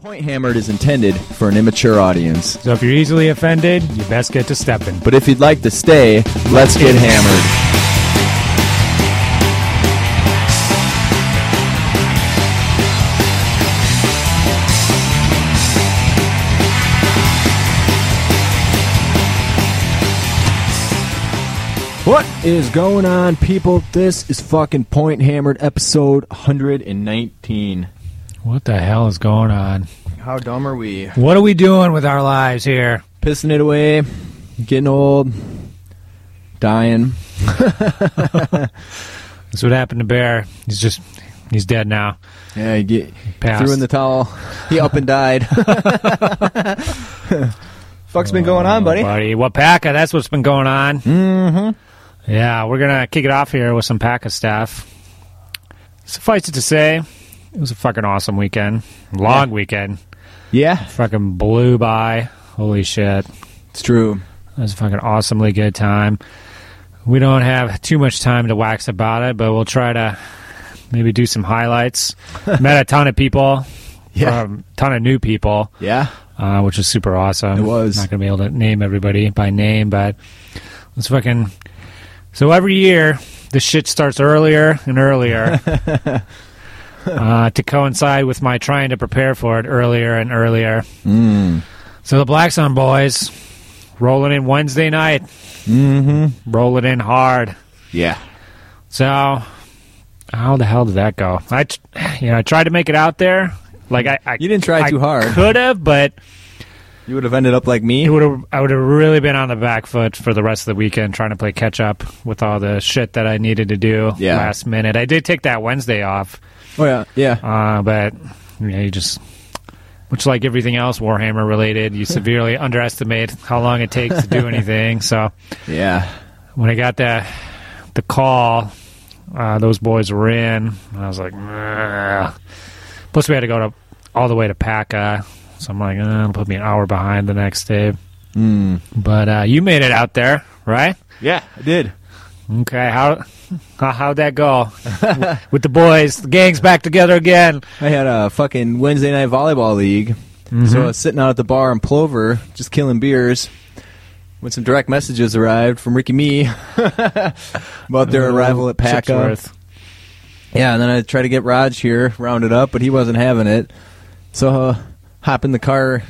Point Hammered is intended for an immature audience. So if you're easily offended, you best get to stepping. But if you'd like to stay, let's get hammered. What is going on, people? This is fucking Point Hammered episode 119. What the hell is going on? How dumb are we? What are we doing with our lives here? Pissing it away, getting old, dying. That's what happened to Bear. He's just he's dead now. Yeah, you get Passed. threw in the towel. He up and died. Fuck's been going on, buddy? Buddy, what Paca? That's what's been going on. Mm-hmm. Yeah, we're gonna kick it off here with some Paca stuff. Suffice it to say, it was a fucking awesome weekend. Long weekend. Yeah, Fucking blew by. Holy shit. it's true. It was a fucking awesomely good time. We don't have too much time to wax about it, but we'll try to maybe do some highlights. Met a ton of people, Yeah, a ton of new people, yeah. uh, which was super awesome. It was. Not going to be able to name everybody by name, but it's fucking. So every year, the shit starts earlier and earlier uh, to coincide with my trying to prepare for it earlier and earlier. Mm. So the Black Sun boys rolling in Wednesday night, Mm-hmm. rolling in hard. Yeah. So how the hell did that go? I, you know, I tried to make it out there. Like I, I You didn't try I too hard. Could have, but You would have ended up like it me. would have. I would have really been on the back foot for the rest of the weekend, trying to play catch up with all the shit that I needed to do Yeah. last minute. I did take that Wednesday off, Oh yeah, yeah. uh, but you, know, you just. Much like everything else Warhammer related, you severely underestimate how long it takes to do anything. So, Yeah. when I got the the call, uh, those boys were in. And I was like, "Ugh." plus we had to go to all the way to Paca, so I'm like, uh, put me an hour behind the next day. Mm. But uh, you made it out there, right? Yeah, I did. Okay, how how how'd that go with the boys? The gang's back together again. I had a fucking Wednesday night volleyball league. So I was sitting out at the bar in Plover, just killing beers. When some direct messages arrived from Ricky Me about their arrival at Paca. Yeah, and then I tried to get Raj here rounded up, but he wasn't having it. So uh, hop in the car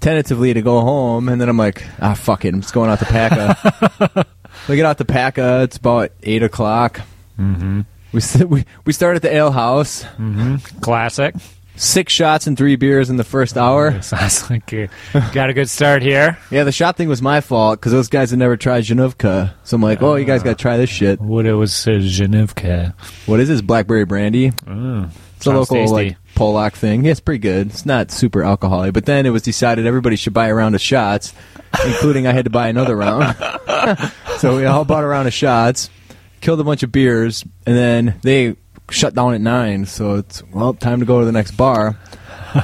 tentatively to go home, and then I'm like, ah, fuck it, I'm just going out to Paca. We get out to Paca. It's about eight o'clock. Mm-hmm. We we we start at the ale house. Mm-hmm. Classic. Six shots and three beers in the first hour. Sounds like you got a good start here. Yeah, the shot thing was my fault because those guys had never tried Januvka. So I'm like, oh, you guys got to try this shit. What it was, uh, Genevka. What is this? Blackberry brandy? Oh, It's a local tasty. like Polak thing. Yeah, it's pretty good. It's not super alcoholic, but then it was decided everybody should buy a round of shots, including I had to buy another round. so we all bought a round of shots, killed a bunch of beers, and then they shut down at nine. So it's well time to go to the next bar.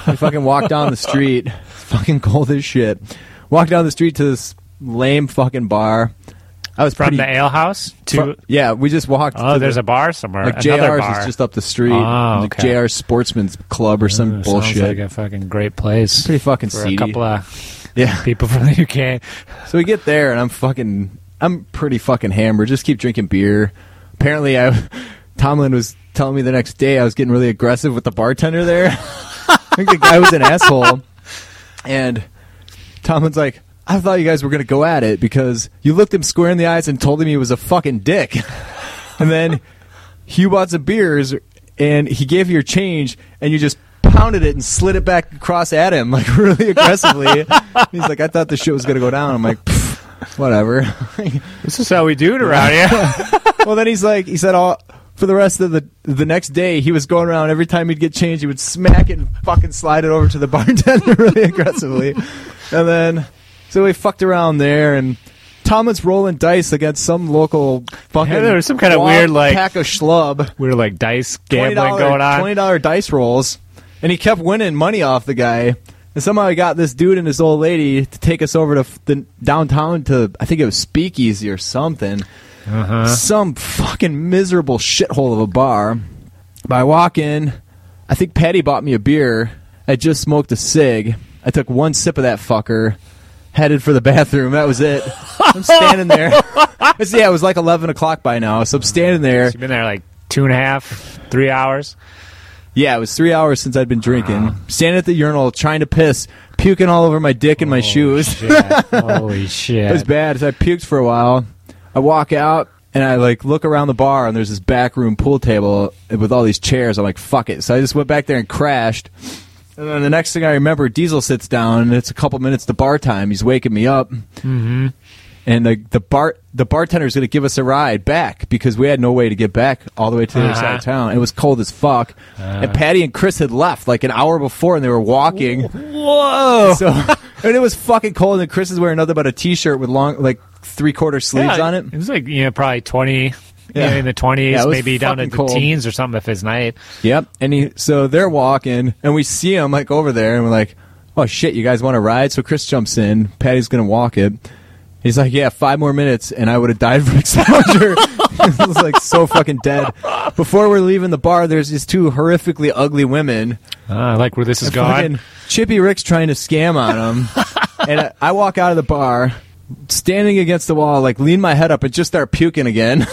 We fucking walk down the street. It's fucking cold as shit. Walk down the street to this lame fucking bar. I was From pretty. the ale house to fr- yeah, we just walked. oh, there's the, a bar somewhere. like Another JR's bar. is just up the street. Oh, like okay. JR's Sportsman's Club or some Ooh, bullshit. Sounds like a fucking great place Pretty fucking for seedy. a couple of yeah. people from the UK. So we get there and I'm fucking I'm pretty fucking hammered. Just keep drinking beer. Apparently I Tomlin was telling me the next day I was getting really aggressive with the bartender there. I think the guy was an asshole. And Tomlin's like, I thought you guys were gonna go at it because you looked him square in the eyes and told him he was a fucking dick. and then you bought some beers and he gave you your change and you just pounded it and slid it back across at him like really aggressively. He's like, I thought this shit was gonna go down. I'm like, whatever. This is how we do it around here. well, then he's like, he said, all for the rest of the the next day, he was going around every time he'd get changed, he would smack it and fucking slide it over to the bartender really aggressively, and then so we fucked around there and. Thomas rolling dice against some local fucking Yeah, there was some kind of weird, like- pack of schlub. we were like dice gambling $20 going on. Twenty dollar dice rolls, and he kept winning money off the guy. And somehow he got this dude and this old lady to take us over to the downtown to I think it was Speakeasy or something. Uh-huh. Some fucking miserable shithole of a bar. But I walk in, I think Patty bought me a beer, I just smoked a cig. I took one sip of that fucker, headed for the bathroom. That was it. I'm standing there. It's- yeah, it was like 11 o'clock by now, so I'm standing there. You've been there like two and a half, three hours. Yeah, it was three hours since I'd been drinking. Standing at the urinal, trying to piss, puking all over my dick and my shoes. Shit. Holy shit. It was bad. So I puked for a while. I walk out and I like look around the bar and there's this back room pool table with all these chairs. I'm like, fuck it. So I just went back there and crashed. And then the next thing I remember, Diesel sits down and it's a couple minutes to bar time. He's waking me up. Mm-hmm. And the the bar the bartender's going to give us a ride back because we had no way to get back all the way to the other side Uh-huh. of town. It was cold as fuck. and Patty and Chris had left like an hour before and they were walking. Whoa. So and it was fucking cold, and Chris is wearing nothing but a t-shirt with long, like three quarter sleeves on it. It was like, you know, probably 20, Yeah. in the 20s, Yeah, maybe down to the cold. teens or something if it's night. Yep. And he, so they're walking, and we see him like over there, and we're like, "Oh shit, you guys want to ride?" So Chris jumps in. Patty's gonna walk it. He's like, "Yeah, five more minutes, and I would have died from exposure." it was like so fucking dead. Before we're leaving the bar, there's these two horrifically ugly women. Uh, I like where this is going. Chippy Rick's trying to scam on him, and I, I walk out of the bar, standing against the wall, like lean my head up and just start puking again.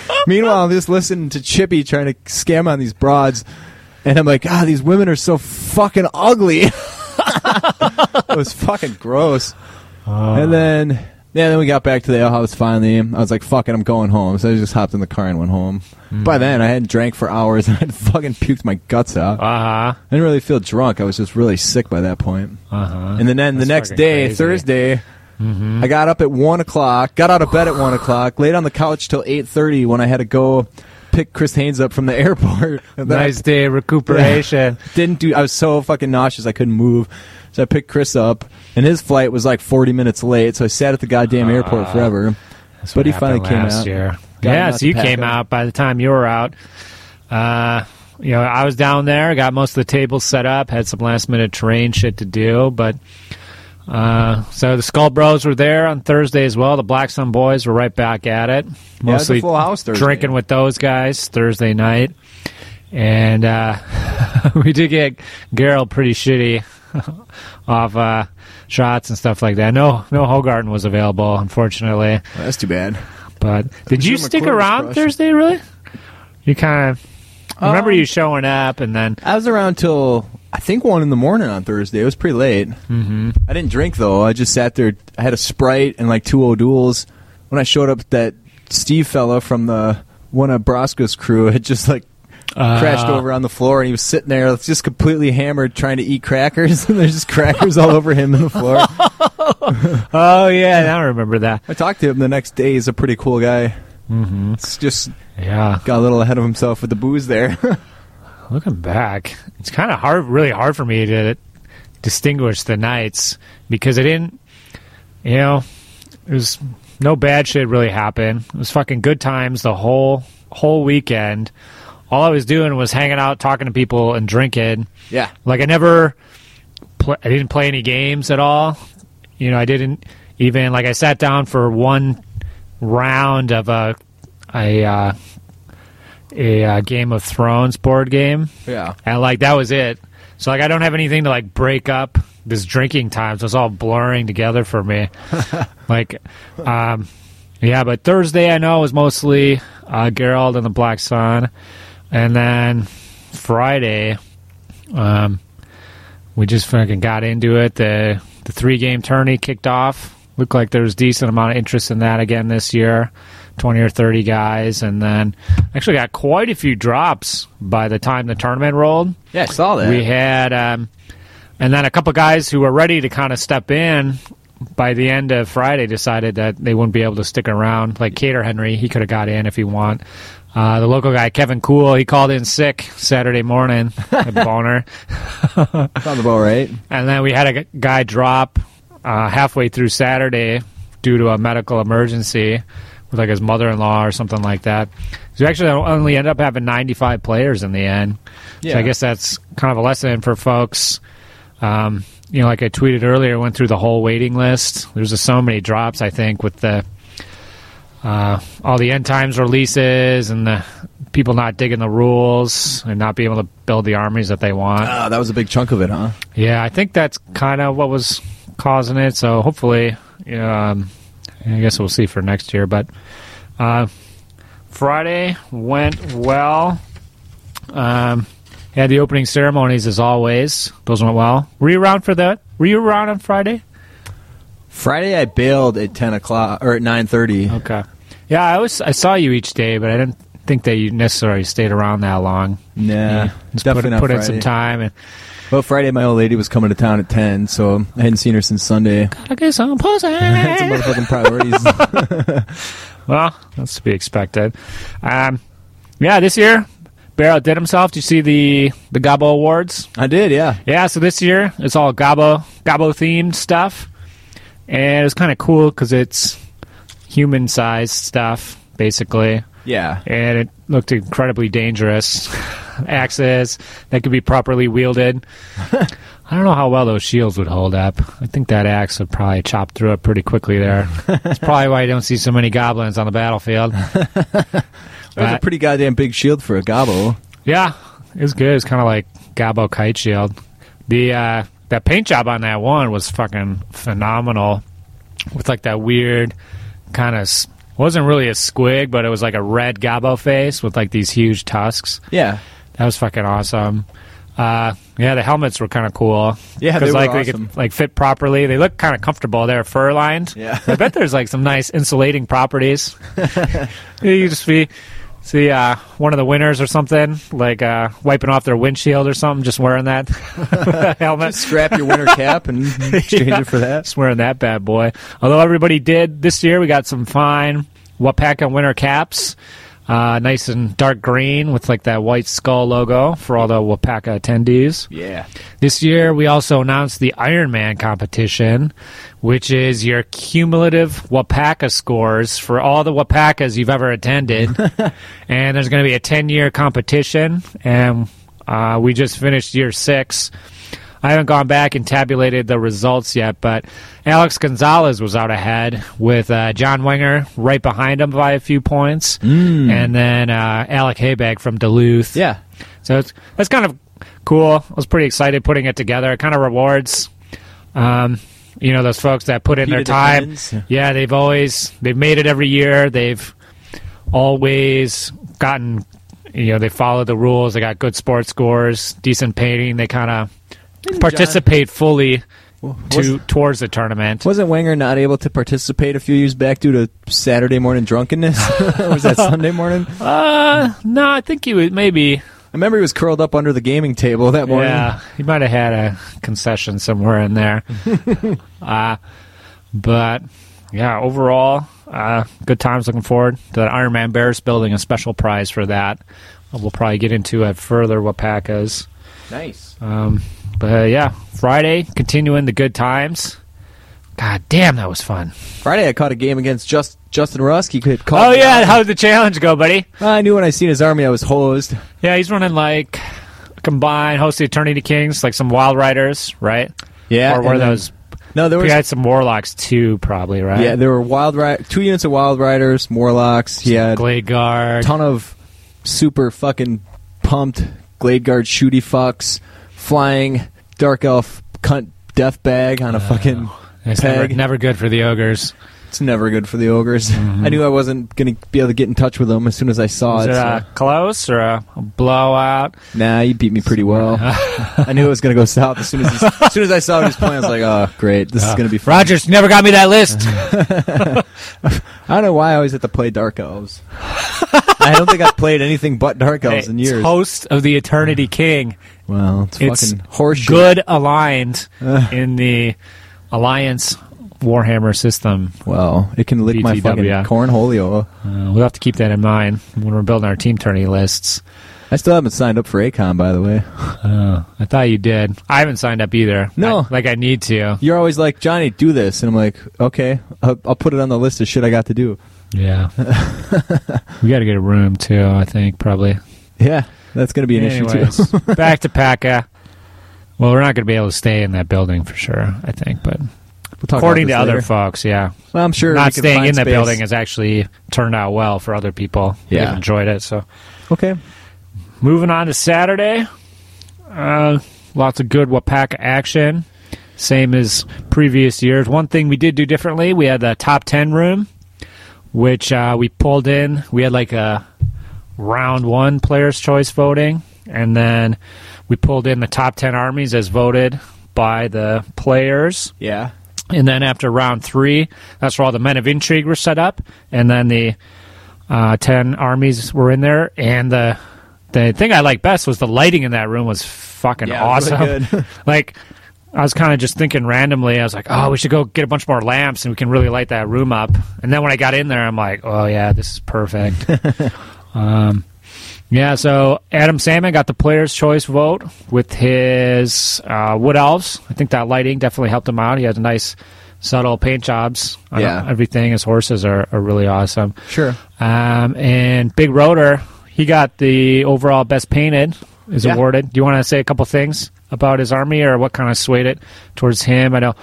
Meanwhile, I'm just listening to Chippy trying to scam on these broads, and I'm like, ah, these women are so fucking ugly. it was fucking gross. and then, yeah, then we got back to the ale house finally. I was like, fuck it, I'm going home. So I just hopped in the car and went home. By then, I hadn't drank for hours and I'd fucking puked my guts out. Uh huh. I didn't really feel drunk. I was just really sick by that point. Uh huh. And then, then the That's next day, crazy. Thursday, I got up at one o'clock. Got out of bed at one o'clock. Laid on the couch till eight thirty when I had to go pick Chris Haynes up from the airport. Then I Nice day of recuperation. didn't do. I was so fucking nauseous. I couldn't move. So I picked Chris up, and his flight was like forty minutes late. So I sat at the goddamn airport forever. That's But what he finally came last out. Year. Yeah, out so you came up. out by the time you were out. Uh, you know, I was down there, got most of the tables set up, had some last minute terrain shit to do, but uh, so the Skull Bros were there on Thursday as well. The Black Sun Boys were right back at it, Yeah, mostly full house Thursday. drinking with those guys Thursday night, and uh, we did get Gerald pretty shitty off uh, shots and stuff like that. No, no Hogarten was available, unfortunately. That's too bad. But did you stick around. Thursday? Really? You kind of remember Um, you showing up, and then I was around till I think one in the morning on Thursday. It was pretty late. Mm-hmm. I didn't drink though. I just sat there. I had a sprite and like two O'Douls. When I showed up, that Steve fella from the one of Brosco's crew had just like Uh, crashed over on the floor, and he was sitting there just completely hammered, trying to eat crackers. and there's just crackers all over him on the floor. oh yeah, now I remember that. I talked to him the next day. He's a pretty cool guy. Mm-hmm. It's just Yeah, got a little ahead of himself with the booze there. looking back, it's kind of hard, really hard for me to distinguish the nights because I didn't, you know, it was no bad shit really happened. It was fucking good times the whole whole weekend. All I was doing was hanging out, talking to people, and drinking. yeah. Like I never, pl- I didn't play any games at all. You know, I didn't even like I sat down for one round of a a uh, a uh, Game of Thrones board game, Yeah. and like that was it. So like I don't have anything to like break up this drinking time. So it's all blurring together for me. like, um, yeah. But Thursday I know was mostly uh, Gerald and the Black Sun, and then Friday, um, we just fucking got into it. The the three game tourney kicked off. Looked like there was decent amount of interest in that again this year. 20 or 30 guys and then actually got quite a few drops by the time the tournament rolled. Yeah, I saw that. we had um, and then a couple guys who were ready to kind of step in by the end of friday decided that they wouldn't be able to stick around. Like cater henry he could have got in if he want. Uh, the local guy kevin cool he called in sick saturday morning. Boner. Sounds about right. and then we had a guy drop uh, halfway through Saturday due to a medical emergency with like his mother-in-law or something like that. So actually only ended up having 95 players in the end. So Yeah. I guess that's kind of a lesson for folks. Um, you know, like I tweeted earlier, went through the whole waiting list. There's just so many drops. I think with the uh, all the end times releases and the people not digging the rules and not being able to build the armies that they want. Oh, that was a big chunk of it, huh? Yeah, I think that's kind of what was causing it. So hopefully, um, I guess we'll see for next year. But uh, Friday went well. Um, had the opening ceremonies as always. Those went well. Were you around for that? Were you around on Friday? Friday, I bailed at ten o'clock or at nine thirty. Okay. Yeah, I was. I saw you each day, but I didn't think that you necessarily stayed around that long. Nah, Just definitely put, not put in Friday. some time and Well, Friday, my old lady was coming to town at ten, so I hadn't seen her since Sunday. gotta get some pussy. Some motherfucking priorities. Well, that's to be expected. Um, yeah, this year Barrow did himself. Did you see the the Gobbo Awards? I did, yeah. Yeah, so this year it's all Gobbo Gobbo themed stuff, and it was kind of cool because it's human sized stuff basically, Yeah. and it looked incredibly dangerous. Axes that could be properly wielded. I don't know how well those shields would hold up. I think that axe would probably chop through it pretty quickly there. That's probably why you don't see so many goblins on the battlefield. That was a pretty goddamn big shield for a gobbo. Yeah, it was good. It's kind of like Gobbo Kite Shield. The uh, that paint job on that one was fucking phenomenal, with like that weird kind of wasn't really a squig, but it was like a red Gobbo face with like these huge tusks. Yeah. That was fucking awesome. Uh, yeah, the helmets were kind of cool. Yeah, they were like awesome. they could like fit properly. They look kind of comfortable. They're fur lined. Yeah. I bet there's like some nice insulating properties. you just be see uh, one of the winners or something like uh, wiping off their windshield or something, just wearing that helmet. Just scrap your winter cap and exchange Yeah. it for that. Just wearing that bad boy. Although everybody did this year, we got some fine Wapaka winter caps. Uh, nice and dark green with like that white skull logo for all the Wapaka attendees. Yeah. This year, we also announced the Ironman competition, which is your cumulative Wapaka scores for all the Wapakas you've ever attended. and there's going to be a 10 year competition, and uh, we just finished year six. I haven't gone back and tabulated the results yet, but Alex Gonzalez was out ahead with uh, John Wenger right behind him by a few points, and then uh, Alec Haybag from Duluth. Yeah. So it's that's kind of cool. I was pretty excited putting it together. It kind of rewards, um, you know, those folks that put in their time. attendance. Yeah, they've always they've made it every year. They've always gotten, you know, they follow the rules. They got good sports scores, decent painting. They kind of participate fully to towards the tournament. Wasn't Wenger not able to participate a few years back due to Saturday morning drunkenness? or was that Sunday morning? Uh, no, I think he was maybe. I remember he was curled up under the gaming table that morning. Yeah, he might have had a concession somewhere in there. uh, but yeah, overall, uh, good times. Looking forward to that Iron Man Bears building a special prize for that. We'll probably get into it further. Wapakas. Nice. Um, but uh, yeah, Friday continuing the good times. God damn, that was fun. Friday, I caught a game against just Justin Rusk. He could call. Oh yeah, how did the challenge go, buddy? I knew when I seen his army, I was hosed. Yeah, he's running like combined host the Eternity Kings, like some Wild Riders, right? Yeah, or and then- those? No, there We was. had some Warlocks too, probably, right? Yeah, there were wild ri- two units of wild riders, Morlocks. He had Glade Guard. ton of super fucking pumped Glade Guard shooty fucks, flying dark elf cunt death bag on a fucking. It's never, peg. never good for the ogres. It's never good for the ogres. Mm-hmm. I knew I wasn't going to be able to get in touch with them as soon as I saw Was it. it so- a close or a blowout? Nah, you beat me pretty well. I knew it was going to go south as soon as he, as soon as I saw his plan. I was like, "Oh, great, this is going to be fun." Rogers never got me that list. I don't know why I always have to play Dark Elves. I don't think I've played anything but Dark Elves in years. host of the Eternity King. Well, it's, It's fucking horseshit. Good aligned Ugh. in the Alliance Warhammer system. Well, it can lick my fucking cornholio. Uh, we'll have to keep that in mind when we're building our team tourney lists. I still haven't signed up for Acon, by the way. Uh, I thought you did. I haven't signed up either. No. I- like I need to. You're always like, Johnny, do this, and I'm like, okay, I'll, I'll put it on the list of shit I got to do. Yeah. we got to get a room too. I think probably. Yeah, that's going to be an issue too. back to Paca. Well, we're not going to be able to stay in that building for sure. I think, but We'll talk according to this other folks, yeah. Well, I'm sure Not staying in that space. building has actually turned out well for other people. Yeah. They've enjoyed it. So Okay. moving on to Saturday, uh, lots of good Wapaka action. Same as previous years. One thing we did do differently, we had the top 10 room, which uh, we pulled in. We had like a round one player's choice voting, and then we pulled in the top 10 armies as voted by the players. Yeah. And then after round three, that's where all the men of intrigue were set up, and then the uh, ten armies were in there. And the the thing I liked best was the lighting in that room was fucking Yeah, awesome. really like I was kind of just thinking randomly. I was like, oh, we should go get a bunch more lamps, and we can really light that room up. And then when I got in there, I'm like, oh yeah, this is perfect. um, yeah, so Adam Salmon got the player's choice vote with his uh, wood elves. I think that lighting definitely helped him out. He has nice, subtle paint jobs on Yeah. everything. His horses are, are really awesome. Sure. Um, and Big Rotor, he got the overall best painted, is Yeah. awarded. Do you want to say a couple things about his army or what kind of swayed it towards him? I know.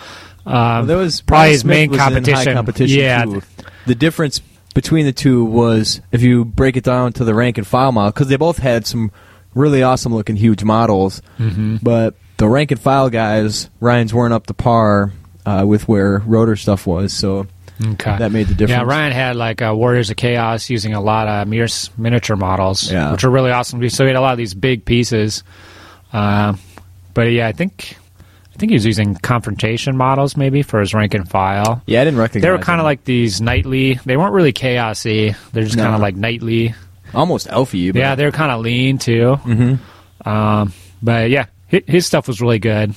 Um, Well, there was probably his Smith main was in high competition. competition yeah, too. The difference between the two was if you break it down to the rank and file model, because they both had some really awesome looking huge models, Mm-hmm. but the rank and file guys, Ryan's weren't up to par uh, with where rotor stuff was, so Okay. that made the difference. Yeah, Ryan had like uh, Warriors of Chaos using a lot of miniature models, Yeah. which are really awesome. So he had a lot of these big pieces. Uh, but yeah, I think think he was using confrontation models maybe for his rank and file. Yeah, I didn't recognize. They were kind of like these knightly. They weren't really chaosy. They're just No. kind of like knightly, almost elfy. But Yeah, they're kind of lean too. hmm Um, but yeah, his, his stuff was really good.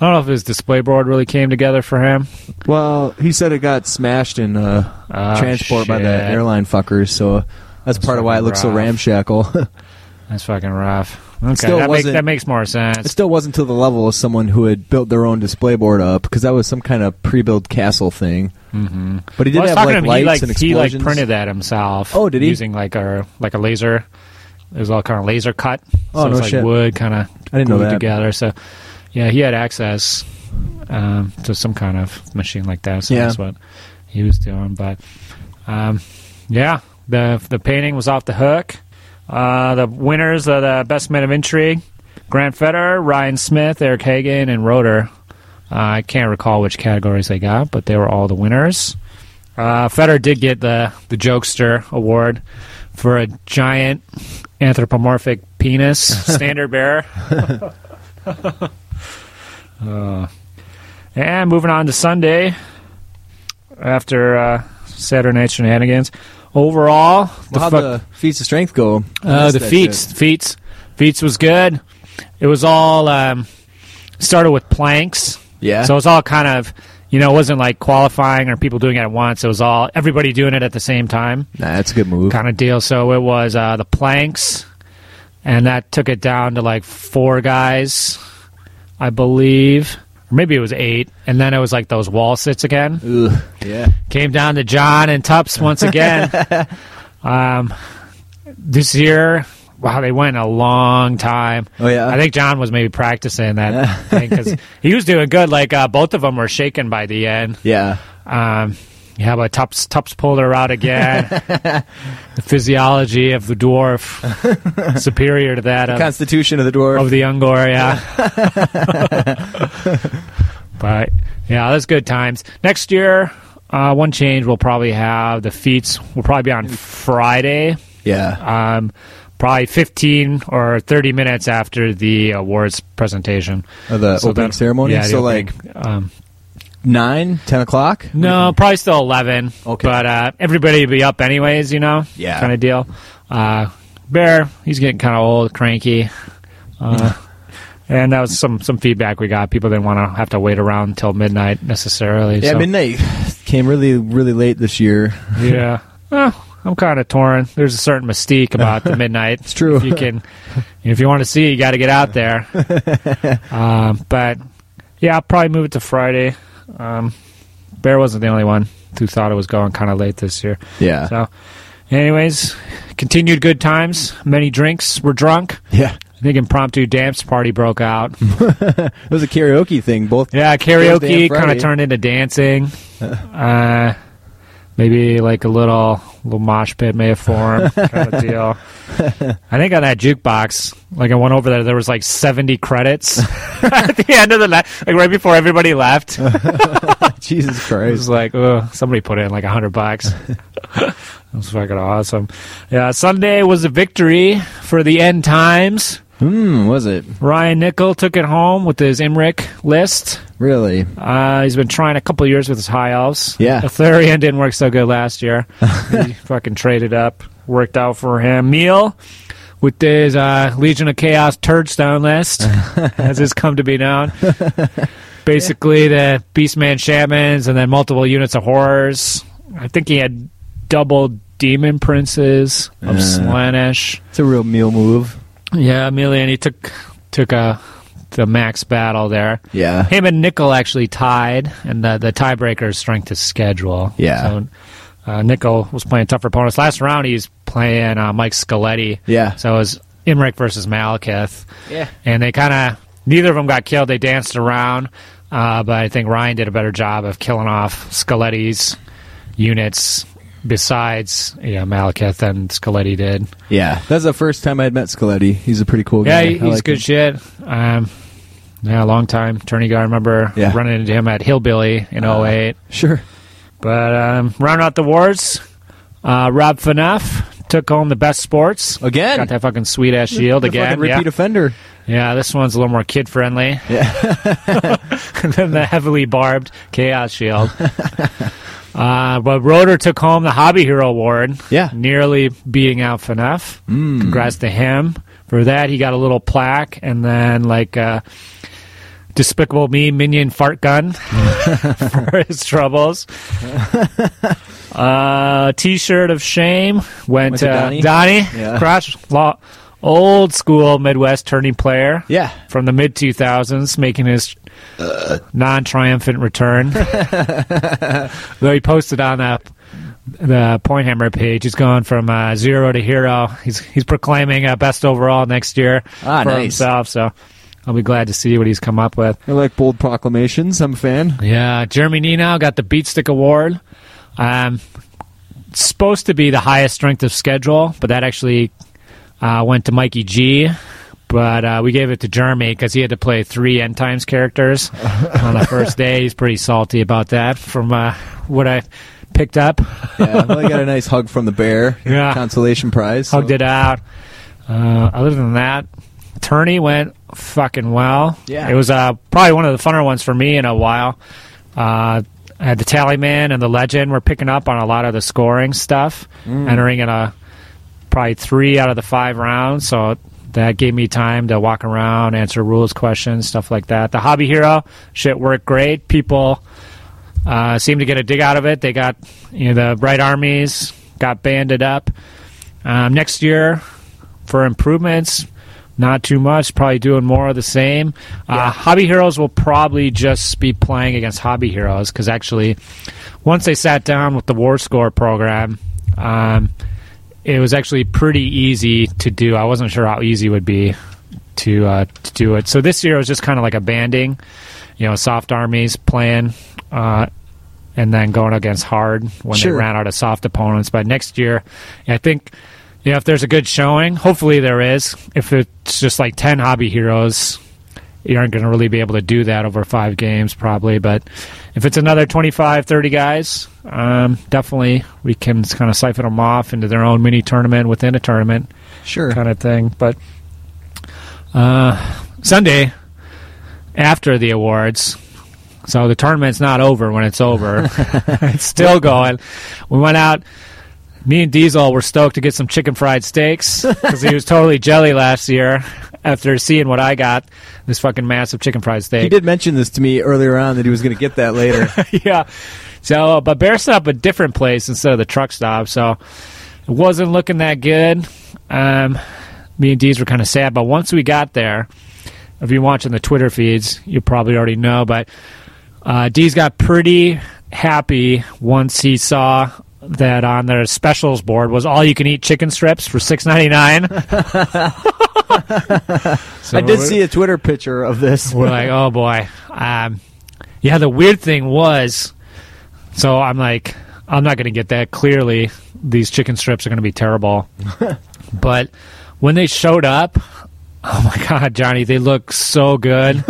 I don't know if his display board really came together for him. Well, he said it got smashed in uh, Oh, transport by the airline fuckers, so that's, That's part of why it fucking looks so ramshackle. That's fucking rough. Okay, still that, makes, wasn't- that makes more sense. It still wasn't to the level of someone who had built their own display board up because that was some kind of pre-built castle thing. Mm-hmm. But he did Well, have like lights He like and he like printed that himself. Oh, did he? Using like a like a laser. It was all kind of laser cut. Oh, so it was no like shit. wood kind of I didn't know that. together. So yeah, he had access um, to some kind of machine like that. So Yeah. that's what he was doing. But um, yeah, the the painting was off the hook. Uh, the winners of the best men of intrigue: Grant Federer, Ryan Smith, Eric Hagen, and Rotor. Uh, I can't recall which categories they got, but they were all the winners. Uh, Federer did get the the Jokester award for a giant anthropomorphic penis standard bearer. Uh, and moving on to Sunday, after uh, Saturday night shenanigans. Overall, the Well, how'd fuck- the feats of strength go? Uh, the feats, shit. feats, feats was good. It was all um, started with planks, Yeah. so it was all kind of you know it wasn't like qualifying or people doing it at once. It was all everybody doing it at the same time nah, that's a good move. kind of deal. So it was uh, the planks, and that took it down to like four guys, I believe, or maybe it was eight, and then it was like those wall sits again. Yeah. Came down to John and Tups once again. um, this year, wow, they went a long time. Oh yeah. I think John was maybe practicing that thing because he was doing good. Like uh, both of them were shaken by the end. yeah. Um, yeah, but Tups Tups pulled her out again. the physiology of the dwarf superior to that of, Constitution of the dwarf. of the Ungor, yeah. but yeah, that's good times. Next year, uh, one change we'll probably have the feats will probably be on Friday. yeah. Um, probably 15 or 30 minutes after the awards presentation. Of the So opening that- ceremony. Yeah, so opening, like um, nine, ten o'clock. No, probably still eleven. Okay. but uh, everybody would be up anyways, you know. Yeah. kind of deal. Uh, Bear, he's getting kind of old, cranky, uh, and that was some some feedback we got. People didn't want to have to wait around until midnight necessarily. Yeah, so. midnight came really, really late this year. yeah. Well, I'm kind of torn. There's a certain mystique about the midnight. It's true. If you can, if you want to see, you got to get out there. um, but yeah, I'll probably move it to Friday. Um, Bear wasn't the only one who thought it was going kind of late this year. Yeah. So, anyways, continued good times. Many drinks were drunk. yeah. I think impromptu dance party broke out. It was a karaoke thing. Both. Yeah, karaoke kind of turned into dancing. Uh, maybe like a little little mosh pit may have formed kind of deal. I think on that jukebox, like I went over there, there was like seventy credits at the end of the night, like right before everybody left. Jesus Christ! It was like, oh, somebody put in like a hundred bucks. It was fucking awesome. Yeah, Sunday was a victory for the end times. Hmm. Was it Ryan Nickel took it home with his Imric list. really? Uh, he's been trying a couple years with his high elves. Yeah. Atherian didn't work so good last year. he fucking traded up. Worked out for him. Meal with his uh, Legion of Chaos Turdstone list, as it's come to be known. Basically, the Beastman Shamans and then multiple units of horrors. I think he had double Demon Princes of Uh. It's a real meal move. Yeah, Emilian, he took took a the max battle there. Yeah. Him and Nickel actually tied, and the the tiebreaker is strength of schedule. Yeah. So, uh, Nickel was playing tougher opponents. Last round, he's playing uh, Mike Scaletti. Yeah. So it was Imric versus Malekith. Yeah. And they kind of, neither of them got killed. They danced around, uh, but I think Ryan did a better job of killing off Scaletti's units besides yeah, Malekith than Scaletti did. Yeah. That's the first time I'd met Scaletti. He's a pretty cool Yeah, guy. I he's like good him. shit. Um, yeah, a long time tourney guy. I remember Yeah. running into him at Hillbilly in Uh, 08. Sure. But um, round out the awards, uh, Rob Fanuff took home the best sports. Again. Got that fucking sweet ass shield The again. repeat Yeah. offender. yeah, this one's a little more kid friendly Yeah. than the heavily barbed Chaos Shield. uh, but Rotor took home the Hobby Hero Award, Yeah. nearly beating out Fanuff. Mm. Congrats to him. For that, he got a little plaque and then like uh, Despicable Me minion fart gun for his troubles. uh, T-shirt of shame went, Went to Donnie? Donnie. Yeah. Crouch, law, old school Midwest turning player Yeah. from the mid 2000s, making his non triumphant return. Though he posted on the, the Point Hammer page, he's going from uh, zero to hero. He's he's proclaiming uh, best overall next year Ah, for nice. himself. So I'll be glad to see what he's come up with. I like bold proclamations. I'm a fan. Yeah, Jeremy Nino got the Beat Stick Award. Um, supposed to be the highest strength of schedule, but that actually uh, went to Mikey G. But uh, we gave it to Jeremy because he had to play three end times characters on the first day. He's pretty salty about that, from uh, what I picked up. Yeah. Well, I got a nice hug from the bear. Yeah. Consolation prize. so- Hugged it out. Uh, other than that, tourney went fucking well. Yeah. it was uh, probably one of the funner ones for me in a while. Uh, I had the tally man and the legend were picking up on a lot of the scoring stuff, Mm. entering in a probably three out of the five rounds. So that gave me time to walk around, answer rules questions, stuff like that. The hobby hero shit worked great. People uh, seemed to get a dig out of it. They got you know the bright armies got banded up. Um, next year for improvements, not too much. Probably doing more of the same. Uh, hobby heroes will probably just be playing against hobby heroes because actually, once they sat down with the war score program. Um, it was actually pretty easy to do. I wasn't sure how easy it would be to uh, to do it. So this year it was just kind of like a banding, you know, soft armies playing, uh, and then going against hard when Sure. they ran out of soft opponents. But next year, I think, you know, if there's a good showing, hopefully there is. If it's just like ten hobby heroes. You aren't going to really be able to do that over five games, probably. But if it's another 25, 30 guys, um, definitely we can kind of siphon them off into their own mini tournament within a tournament Sure. kind of thing. But uh, Sunday after the awards, so the tournament's not over when it's over. it's still going. We went out. Me and Diesel were stoked to get some chicken fried steaks because he was totally jelly last year after seeing what I got this fucking massive chicken fried steak. He did mention this to me earlier on that he was going to get that later. yeah. So, but Bear set up a different place instead of the truck stop, so it wasn't looking that good. Um, me and Deez were kind of sad, but once we got there, if you're watching the Twitter feeds, you probably already know, but uh, Deez got pretty happy once he saw that on their specials board was all you can eat chicken strips for six ninety nine. So I did see a Twitter picture of this. we're like, oh boy. Um, yeah, the weird thing was, so I'm like, I'm not going to get that. Clearly, these chicken strips are going to be terrible. but when they showed up, oh my god, Johnny, they look so good.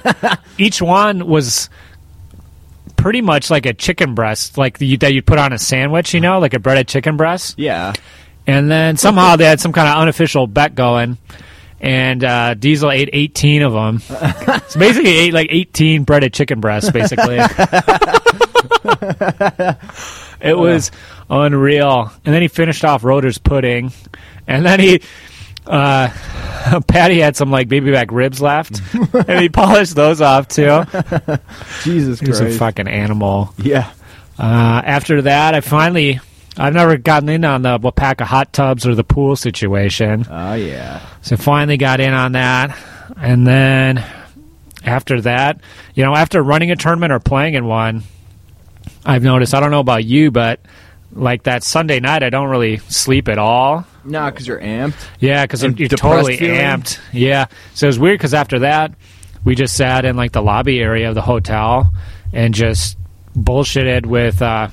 Each one was pretty much like a chicken breast, like the, that you'd put on a sandwich, you know, like a breaded chicken breast. Yeah. And then somehow they had some kind of unofficial bet going, and uh, Diesel ate 18 of them. so basically, he ate like 18 breaded chicken breasts, basically. it was unreal. And then he finished off Rotor's pudding, and then he. Uh, Patty had some like baby back ribs left, and he polished those off too. Jesus He was a fucking animal. yeah. Uh, after that, I finally, I've never gotten in on the Wapaka hot tubs or the pool situation. Oh yeah. So finally got in on that. And then after that, you know, after running a tournament or playing in one, I've noticed, I don't know about you, but like that Sunday night, I don't really sleep at all. Nah, because you're amped. Yeah, because you're totally feeling? amped. Yeah. So it was weird because after that, we just sat in like the lobby area of the hotel and just bullshitted with uh,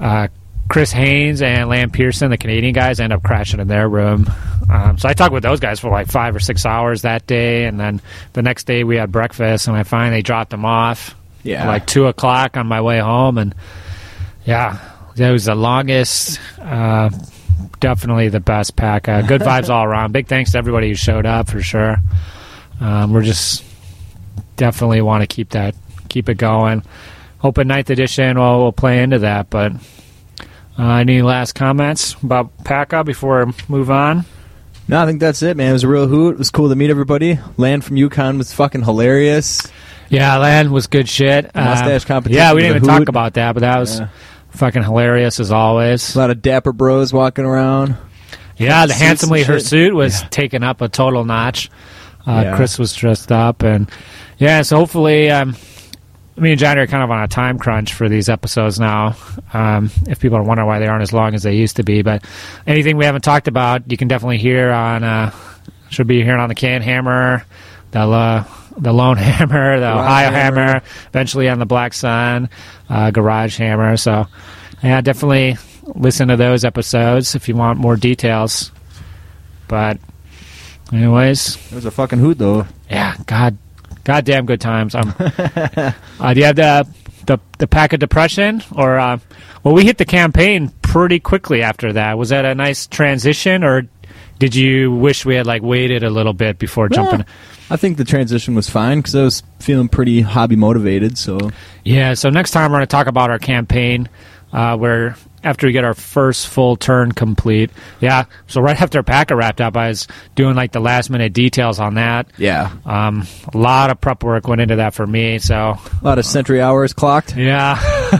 uh, Chris Haynes and Lamb Pearson, the Canadian guys, end up crashing in their room. Um, so I talked with those guys for like five or six hours that day, and then the next day we had breakfast, and I finally dropped them off Yeah. like two o'clock on my way home, and yeah, that was the longest. Uh, definitely the best pack. Uh, good vibes all around. Big thanks to everybody who showed up for sure. Um, we're just definitely want to keep that keep it going. Hoping ninth edition will play into that. But uh, any last comments about PACA before I move on? No, I think that's it, man. It was a real hoot. It was cool to meet everybody. Land from Yukon was fucking hilarious. Yeah, land was good shit. Um, mustache competition Yeah, we didn't even talk about that, but that was Yeah. fucking hilarious as always. A lot of dapper bros walking around. Yeah, the handsomely her suit was Yeah. taken up a total notch. Uh, Yeah. Chris was dressed up, and yeah, so hopefully, um, me and Johnny are kind of on a time crunch for these episodes now. Um, if people are wondering why they aren't as long as they used to be, but anything we haven't talked about, you can definitely hear on. Uh, should be hearing on the Can Hammer, the uh, the Lone Hammer, the Ohio Hammer. Hammer, eventually on the Black Sun, uh, Garage Hammer. So, yeah, definitely listen to those episodes if you want more details. But, anyways, It was a fucking hoot, though. yeah, god, goddamn good times. Um, uh, do you have the the the pack of depression, or uh, well, we hit the campaign pretty quickly after that. Was that a nice transition, or did you wish we had like waited a little bit before jumping? I think the transition was fine because I was feeling pretty hobby motivated. So Yeah. So next time we're going to talk about our campaign, uh, where after we get our first full turn complete. Yeah. So right after Packer wrapped up, I was doing like the last minute details on that. yeah, Um, a lot of prep work went into that for me. So a lot of century hours clocked. Yeah.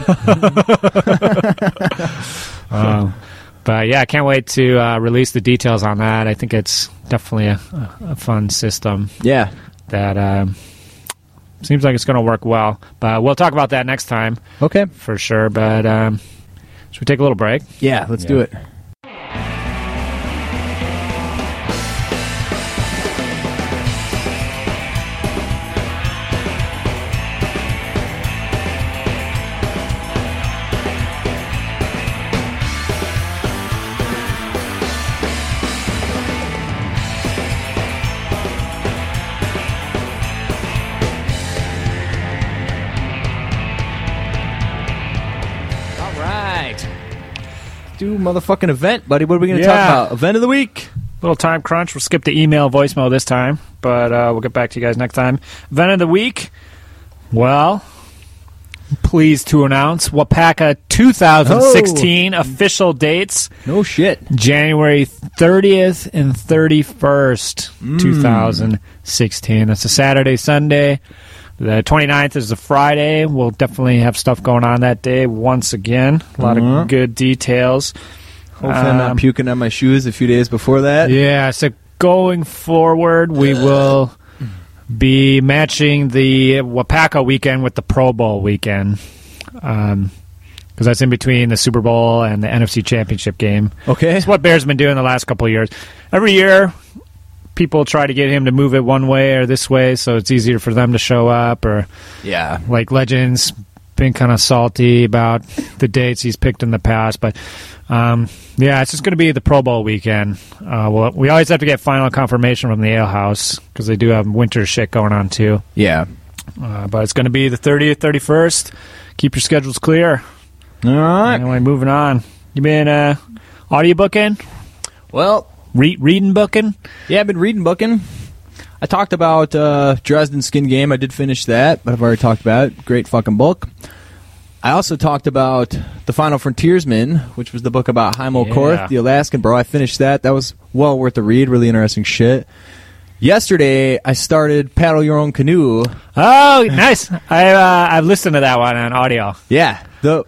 um, but yeah, I can't wait to uh, release the details on that. I think it's definitely a, a fun system Yeah, that um, seems like it's going to work well. But we'll talk about that next time okay. for sure. But um, should we take a little break? Yeah, let's do it. Motherfucking event, buddy. What are we going to Yeah. talk about? Event of the week. Little time crunch. We'll skip the email voicemail this time, but uh, we'll get back to you guys next time. Event of the week. Well, pleased to announce Wapaka 2016 official dates No shit. January 30th and 31st, 2016. That's a Saturday, Sunday. The 29th is a Friday. We'll definitely have stuff going on that day once again. A lot Mhm. of good details. Hopefully, I'm not Um, puking on my shoes a few days before that. Yeah, so going forward, we will be matching the Wapaka weekend with the Pro Bowl weekend. Um, because that's in between the Super Bowl and the NFC Championship game. Okay. It's what Bears have been doing the last couple of years. Every year, people try to get him to move it one way or this way, so it's easier for them to show up. Or Yeah. like Legends been kind of salty about the dates he's picked in the past, but um, yeah, it's just going to be the Pro Bowl weekend. Uh, well, we always have to get final confirmation from the Ale House because they do have winter shit going on too. Yeah. Uh, but it's going to be the 30th, 31st. Keep your schedules clear. All right. Anyway, moving on. You been uh, audiobooking? Well, Re- reading booking? yeah, I've been reading booking. I talked about uh, Dresden Skin Game. I did finish that, but I've already talked about it. Great fucking book. I also talked about The Final Frontiersman, which was the book about Heimo Yeah. Korth, the Alaskan bro. I finished that. That was well worth the read. Really interesting shit. Yesterday, I started Paddle Your Own Canoe. Oh, nice. I uh, I've listened to that one on audio. Yeah, the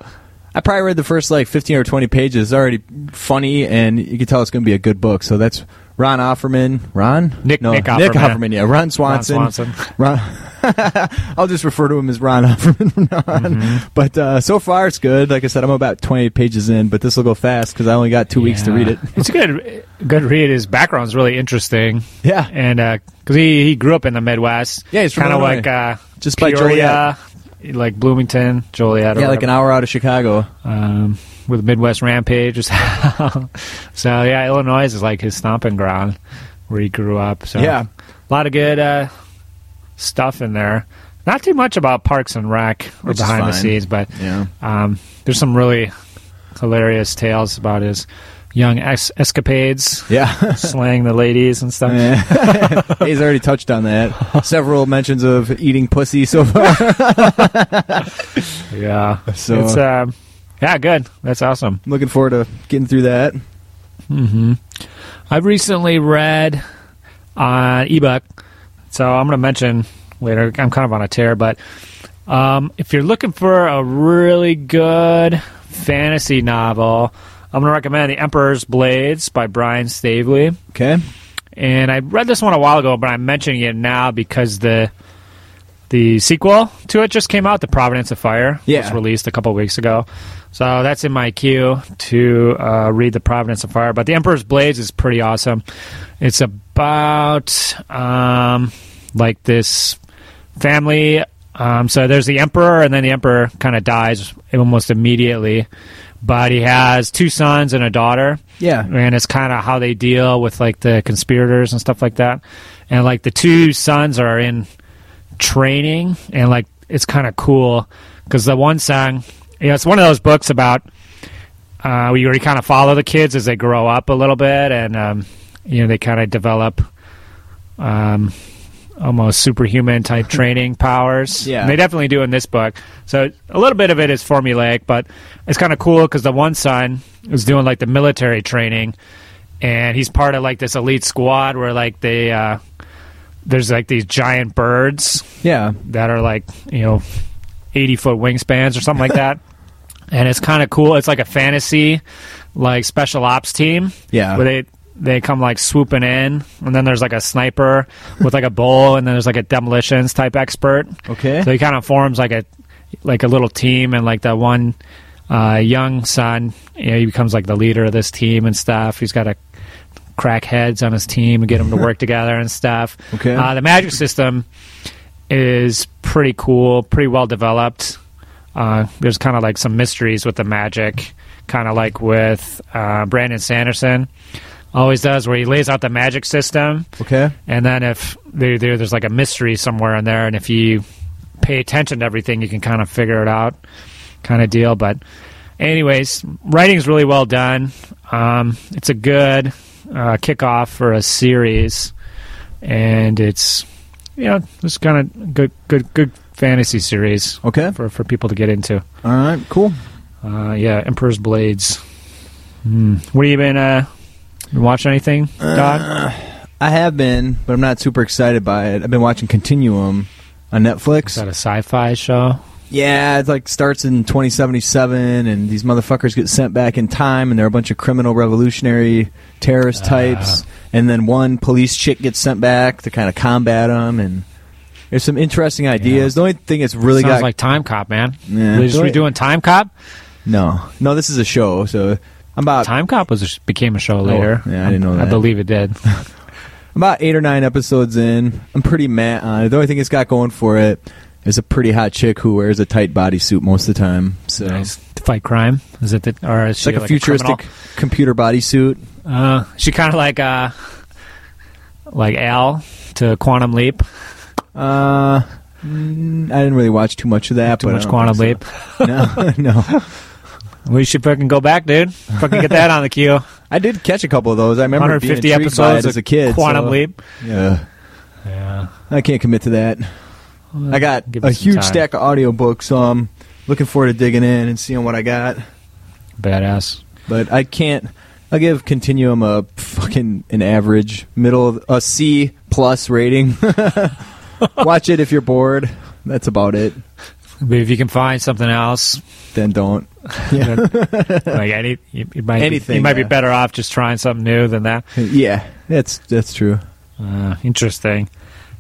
I probably read the first like fifteen or twenty pages. It's already funny, and you can tell it's going to be a good book. So that's Ron Offerman. Ron? Nick- no, Nick Offerman. Yeah, Ron Swanson. Ron Swanson. Ron. I'll just refer to him as Ron Offerman from now on. Mm-hmm. But uh, so far, it's good. Like I said, I'm about 20 pages in, but this will go fast because I only got two weeks to read it. it's a good good read. His background's really interesting, Yeah, and because he he grew up in the Midwest. Yeah, he's from kind of like uh, Just by Peoria, like Bloomington, Joliet. Yeah, like an hour out of Chicago. um, with Midwest Rampage. so so yeah, Illinois is like his stomping ground where he grew up. So Yeah. a lot of good uh, stuff in there. Not too much about Parks and Rec or Which behind the scenes, but Yeah. um, there's some really hilarious tales about his young es- escapades, Yeah. slaying the ladies and stuff. Yeah. He's already touched on that. Several mentions of eating pussy so far. Yeah, So- it's um, yeah, good. That's awesome. Looking forward to getting through that. hmm I've recently read on ebook, so I'm going to mention later. I'm kind of on a tear, but um, if you're looking for a really good fantasy novel, I'm going to recommend The Emperor's Blades by Brian Staveley. Okay. And I read this one a while ago, but I'm mentioning it now because the the sequel to it just came out, The Providence of Fire. Yeah. was released a couple weeks ago. So that's in my queue to uh, read The Providence of Fire. But The Emperor's Blades is pretty awesome. It's about um, like this family. Um, so there's the emperor, and then the emperor kind of dies almost immediately. But he has two sons and a daughter Yeah. and it's kind of how they deal with like the conspirators and stuff like that. And like the two sons are in training, and like it's kind of cool because the one son, you know, it's one of those books about uh, where you already kind of follow the kids as they grow up a little bit, and um, you know they kind of develop. Um, almost superhuman type training powers. Yeah. And they definitely do in this book. So a little bit of it is formulaic, but it's kind of cool because the one son is doing like the military training, and he's part of like this elite squad where like they uh, there's like these giant birds Yeah. that are like you know 80 foot wingspans or something like that. And it's kind of cool. It's like a fantasy, like special ops team Yeah. where they they come like swooping in, and then there's like a sniper with like a bowl, and then there's like a demolitions type expert. Okay. So he kind of forms like a like a little team, and like that one uh, young son, you know, he becomes like the leader of this team and stuff. He's got to crack heads on his team and get them to work together and stuff. Okay. Uh, the magic system is pretty cool, pretty well developed. Uh, there's kind of like some mysteries with the magic, kind of like with uh, Brandon Sanderson always does, where he lays out the magic system, okay. and then if there, there there's like a mystery somewhere in there, and if you pay attention to everything, you can kind of figure it out, kind of deal. But anyways, writing's really well done. Um, it's a good uh, kickoff for a series, and it's you know it's kind of good, good, good fantasy series Okay. for for people to get into. All right. Cool. Uh, yeah, Emperor's Blades. Hmm. What have you been uh, been watching anything, Doc? Uh, I have been, but I'm not super excited by it. I've been watching Continuum on Netflix. Is that a sci-fi show? Yeah, it like starts in 2077, and these motherfuckers get sent back in time, and they're a bunch of criminal revolutionary terrorist types. Uh. And then one police chick gets sent back to kind of combat them, and there's some interesting ideas. The only thing that's really Sounds got like Time Cop, man. Yeah. They just redoing Time Cop. no, no. This is a show, so about Time Cop was a, became a show later. Oh, yeah, I didn't know that. I believe it did. about eight or nine episodes in. I'm pretty mad on it. The only thing it's got going for it is a pretty hot chick who wears a tight bodysuit most of the time. So Nice. To fight crime? Is it the, or is it's she like a futuristic criminal? computer bodysuit. Uh, she kind of like uh, like Al to Quantum Leap. Uh, mm, I didn't really watch too much of that. Too but I much don't Quantum think Leap. so. No, no. We should fucking go back, dude. Fucking get that on the queue. I did catch a couple of those. I remember being 150 by it episodes as a kid. Quantum so- Leap. Yeah, Yeah. I can't commit to that. I got a huge time. stack of audiobooks, so I'm looking forward to digging in and seeing what I got. Badass. But I can't. I'll give Continuum a fucking an average, middle, of, a C plus rating. Watch it if you're bored. That's about it. But if you can find something else, Then don't. like any, you, you might Anything, be, you might yeah. be better off just trying something new than that. Yeah, that's that's true. Uh, interesting.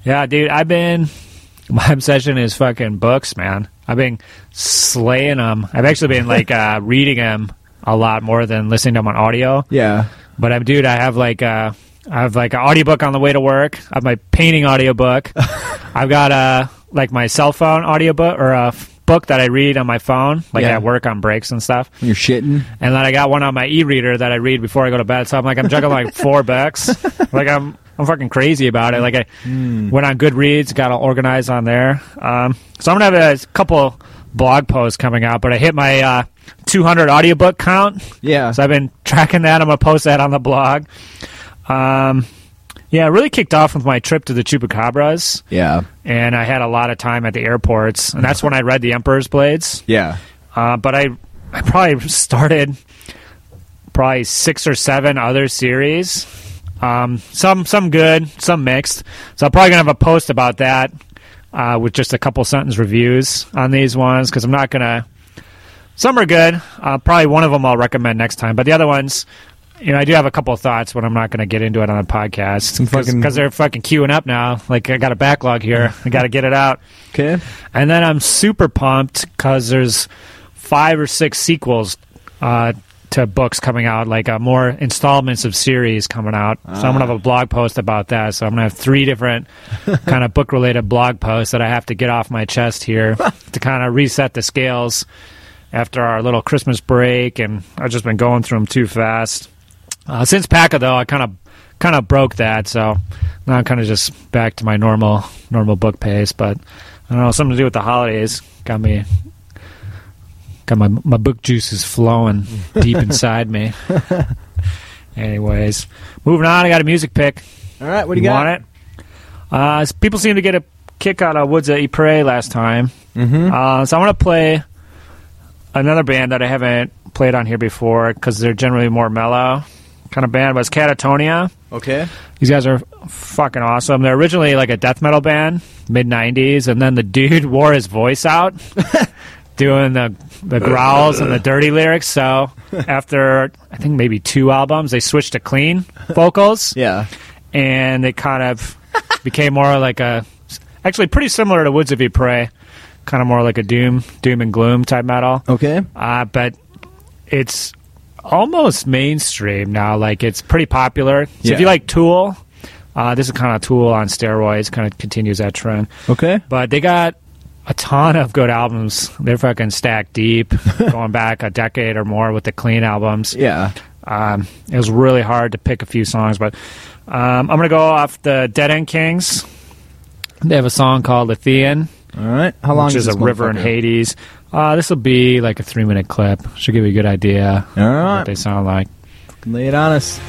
Yeah, dude, I've been. My obsession is fucking books, man. I've been slaying them. I've actually been like uh, reading them a lot more than listening to them on audio. Yeah. But I'm, dude, I have like uh, I have like an audiobook on the way to work. I have my painting audiobook. I've got uh like my cell phone audiobook or a book that I read on my phone, like Yeah. at work on breaks and stuff. When you're shitting. And then I got one on my e-reader that I read before I go to bed. So I'm like, I'm juggling like four books. Like I'm, I'm fucking crazy about it. Like I went on Goodreads, got all organized on there. Um, so I'm gonna have a couple blog posts coming out, but I hit my uh, 200 audiobook count. Yeah. So I've been tracking that. I'm gonna post that on the blog. Um, yeah, it really kicked off with my trip to the Chupacabras, Yeah. and I had a lot of time at the airports, and that's when I read The Emperor's Blades. Yeah. Uh, but I, I probably started probably six or seven other series. Um, some some good, some mixed. So I'm probably gonna have a post about that uh, with just a couple sentence reviews on these ones because I'm not gonna. Some are good. Uh, probably one of them I'll recommend next time, but the other ones. You know, I do have a couple of thoughts, but I'm not going to get into it on the podcast because they're fucking queuing up now. Like I got a backlog here. I got to get it out. Okay. And then I'm super pumped because there's five or six sequels uh, to books coming out, like uh, more installments of series coming out. So I'm gonna have a blog post about that. So I'm gonna have three different kind of book related blog posts that I have to get off my chest here to kind of reset the scales after our little Christmas break, and I've just been going through them too fast. Uh, since PACA though, I kind of kind of broke that, so now I'm kind of just back to my normal normal book pace. But I don't know, something to do with the holidays got me got my my book juices flowing deep inside me. Anyways, moving on. I got a music pick. All right. What do you, got? Want it? Uh, people seem to get a kick out of Woods of Ypres last time. Mm-hmm. Uh, so I want to play another band that I haven't played on here before because they're generally more mellow kind of band. was Katatonia. Okay. These guys are fucking awesome. They're originally like a death metal band, mid '90s, and then the dude wore his voice out, doing the the growls and the dirty lyrics. So after I think maybe two albums, they switched to clean vocals, Yeah. and it kind of became more like a actually pretty similar to Woods of Ypres, kind of more like a doom doom and gloom type metal. Okay. Uh, but it's almost mainstream now. Like it's pretty popular. So Yeah. if you like Tool, uh, this is kind of Tool on steroids. Kind of continues that trend. Okay. But they got a ton of good albums. They're fucking stacked deep, going back a decade or more with the clean albums. Yeah. Um, it was really hard to pick a few songs, but um, I'm gonna go off the Dead End Kings. They have a song called Lethean All right. How long which is a this river in? Hades. Uh, this will be like a three minute clip. Should give you a good idea All what they sound like. Lay it on us.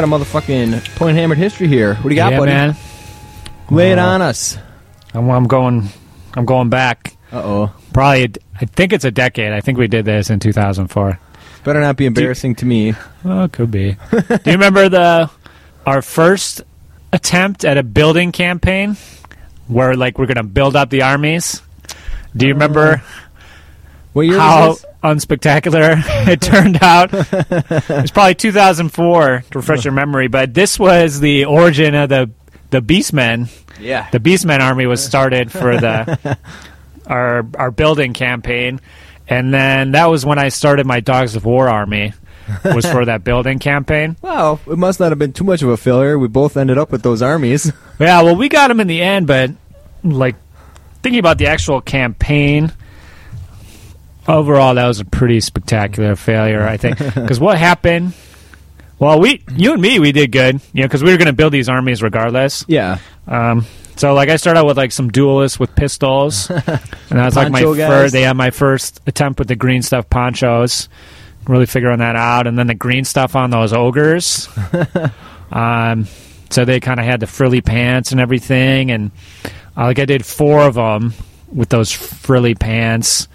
Got a motherfucking point hammered history here. What do you got, yeah, buddy? man. Lay it Uh, on us. I'm, I'm going. I'm going back. Uh oh. Probably. I think it's a decade. I think we did this in 2004. Better not be embarrassing to me. Oh, it could be. Do you remember the our first attempt at a building campaign where like we're gonna build up the armies? Do you remember What year how was this? unspectacular it turned out? it was probably 2004 to refresh your memory, but this was the origin of the the Beastmen. Yeah. The Beastmen army was started for the our our building campaign, and then that was when I started my Dogs of War army. Was for that building campaign. Well, it must not have been too much of a failure. We both ended up with those armies. Yeah, well, we got them in the end, but like thinking about the actual campaign, overall, that was a pretty spectacular failure, I think. Because what happened? Well, we, you and me, we did good, you know, because we were going to build these armies regardless. Yeah. Um, so, like, I started out with like some duelists with pistols, and that was like my first. They had my first attempt with the green stuff ponchos, really figuring that out, and then the green stuff on those ogres. um, so they kind of had the frilly pants and everything, and uh, like I did four of them with those frilly pants.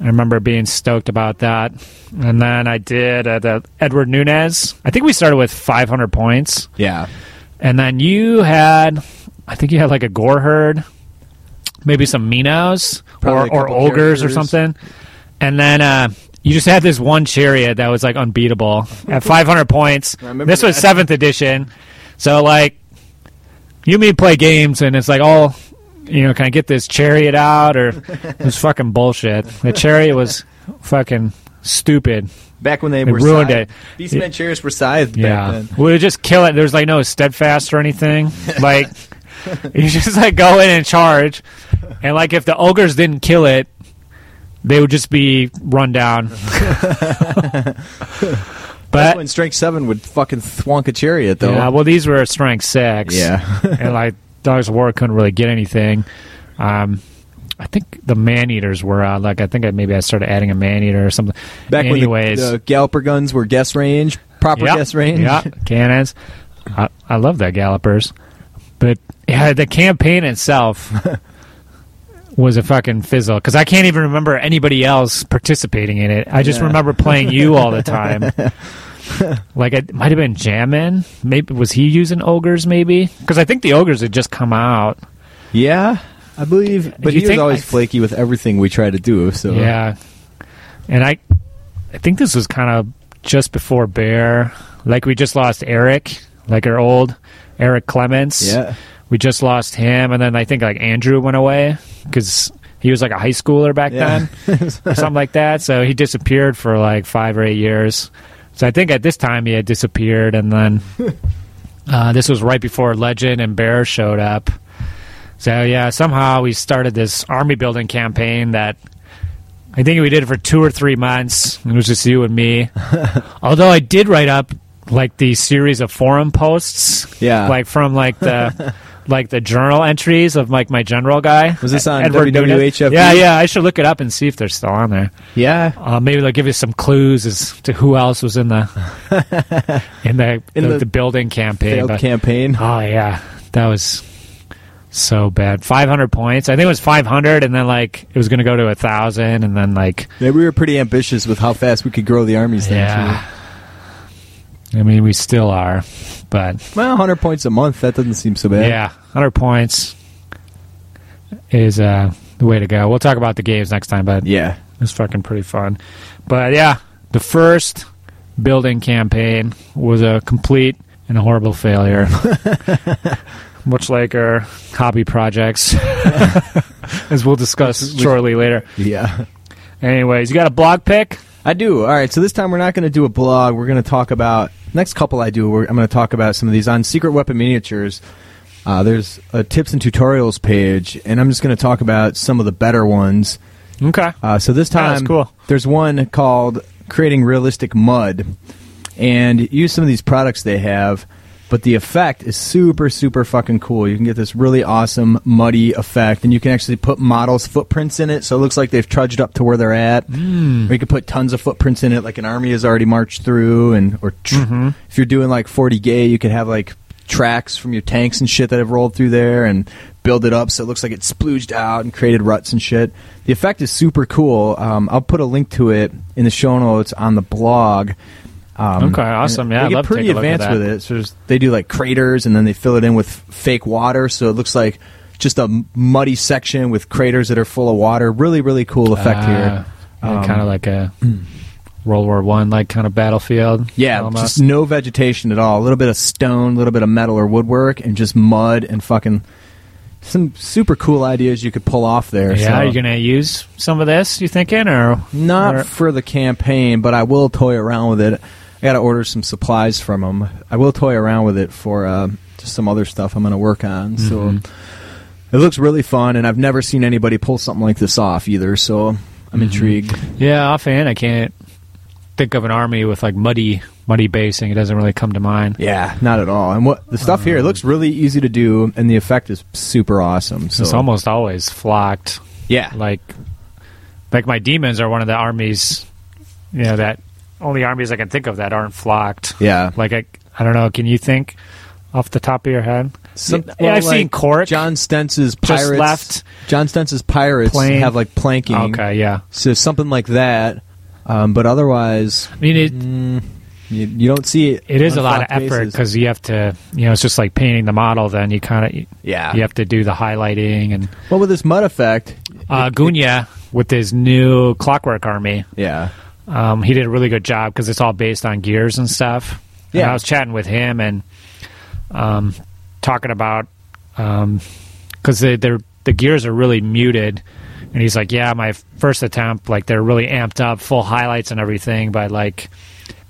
I remember being stoked about that. And then I did uh, the Edward Nunez. I think we started with 500 points. Yeah. And then you had, I think you had like a gore herd, maybe some Minos Probably or, or ogres or something. And then uh, you just had this one chariot that was like unbeatable at 500 points. This was that. seventh edition. So like, you and me play games and it's like, oh, you know, can I get this chariot out? Or it was fucking bullshit. The chariot was fucking stupid. Back when they, They were ruined scythed. it. Beastmen chairs were scythed Yeah, back then. we would just kill it. There's like no steadfast or anything. Like you just like go in and charge, and like if the ogres didn't kill it, they would just be run down. But when Strength 7 would fucking thwonk a chariot, though. yeah, well, these were strength six. Yeah. and like dogs of war couldn't really get anything. Um, I think the man eaters were uh, like I think I, maybe I started adding a man eater or something. Back Anyways, when the, the Galloper guns were guess range, proper Yep. guess range. Yeah, cannons. I, I love that gallopers, but yeah, the campaign itself was a fucking fizzle because I can't even remember anybody else participating in it. I just Yeah. remember playing you all the time. like it might have been Jammin. Maybe was he using ogres? Maybe because I think the ogres had just come out. Yeah, I believe. But he was always I- flaky with everything we tried to do. So Yeah, and I, I think this was kind of just before Bear. Like we just lost Eric, like our old Eric Clements. Yeah. we just lost him, and then I think like Andrew went away because he was like a high schooler back Yeah. then or something like that. So he disappeared for like five or eight years. So I think at this time he had disappeared, and then uh, this was right before Legend and Bear showed up. So yeah, somehow we started this army building campaign that I think we did it for two or three months. It was just you and me. Although I did write up like the series of forum posts, Yeah. like from like the like the journal entries of like my general guy. Was this on Edward. WWHFB? Yeah, yeah. I should look it up and see if they're still on there. Yeah. Uh, maybe they'll give you some clues as to who else was in the in the In the, the the building campaign. But- campaign. Oh yeah, that was so bad. Five hundred points. I think it was five hundred, and then like it was going to go to a thousand, and then like Yeah, we were pretty ambitious with how fast we could grow the armies. Then, yeah. I mean, we still are, but. Well, 100 points a month. That doesn't seem so bad. yeah, hundred points is uh, the way to go. We'll talk about the games next time, but Yeah. It's fucking pretty fun. But yeah, the first building campaign was a complete and a horrible failure. Much like our hobby projects, as we'll discuss shortly later. Yeah. Anyways, you got a blog pick? I do. All right. So this time we're not going to do a blog. We're going to talk about next couple I do. We're, I'm going to talk about some of these on Secret Weapon Miniatures. Uh, there's a tips and tutorials page, and I'm just going to talk about some of the better ones. Okay. Uh, so this time, cool. there's one called "Creating Realistic Mud," and use some of these products they have. But the effect is super super fucking cool. You can get this really awesome muddy effect, and you can actually put models' footprints in it, so it looks like they've trudged up to where they're at. Mm. Or you could put tons of footprints in it, like an army has already marched through, and or tr- Mm-hmm. if you're doing like 40K, you could have like tracks from your tanks and shit that have rolled through there, and build it up so it looks like it splooged out and created ruts and shit. The effect is super cool. Um, I'll put a link to it in the show notes on the blog. Um, Okay, awesome. Yeah, they get pretty take a look at advanced with it. So they do like craters, and then they fill it in with fake water, so it looks like just a muddy section with craters that are full of water. Really, really cool effect here. Um, kind of like a World War One like kind of battlefield. Yeah, almost. just no vegetation at all. A little bit of stone, a little bit of metal or woodwork, and just mud and fucking some super cool ideas you could pull off there. yeah. so. Are you gonna use some of this? You thinking or Not or- for the campaign, but I will toy around with it. I got to order some supplies from them. I will toy around with it for uh, just some other stuff I'm going to work on. So Mhm. it looks really fun, and I've never seen anybody pull something like this off either. So I'm Mm-hmm. intrigued. Yeah, offhand, I can't think of an army with like muddy, muddy basing. It doesn't really come to mind. Yeah, not at all. And what the stuff here it looks really easy to do, and the effect is super awesome. So It's almost always flocked. yeah, Like, like my demons are one of the armies. You know that only armies I can think of that aren't flocked. yeah. Like I, I don't know. Can you think off the top of your head? Some- yeah, well, I've seen like Cork. John Stentz's Just pirates. left. John Stentz's pirates Plane. have like planking. Okay, yeah. So something like that. Um, but otherwise, I mean, it, mm, you, you don't see it. it is a lot of effort because you have to, you know, it's just like painting the model. Then you kind of, yeah. you have to do the highlighting and Well, with this mud effect, uh, Gunya with his new Clockwork Army. yeah, Um, he did a really good job because it's all based on gears and stuff. And Yeah. I was chatting with him and um, talking about because they, they're the gears are really muted, and he's like, "Yeah, my first attempt, like they're really amped up, full highlights and everything, but like."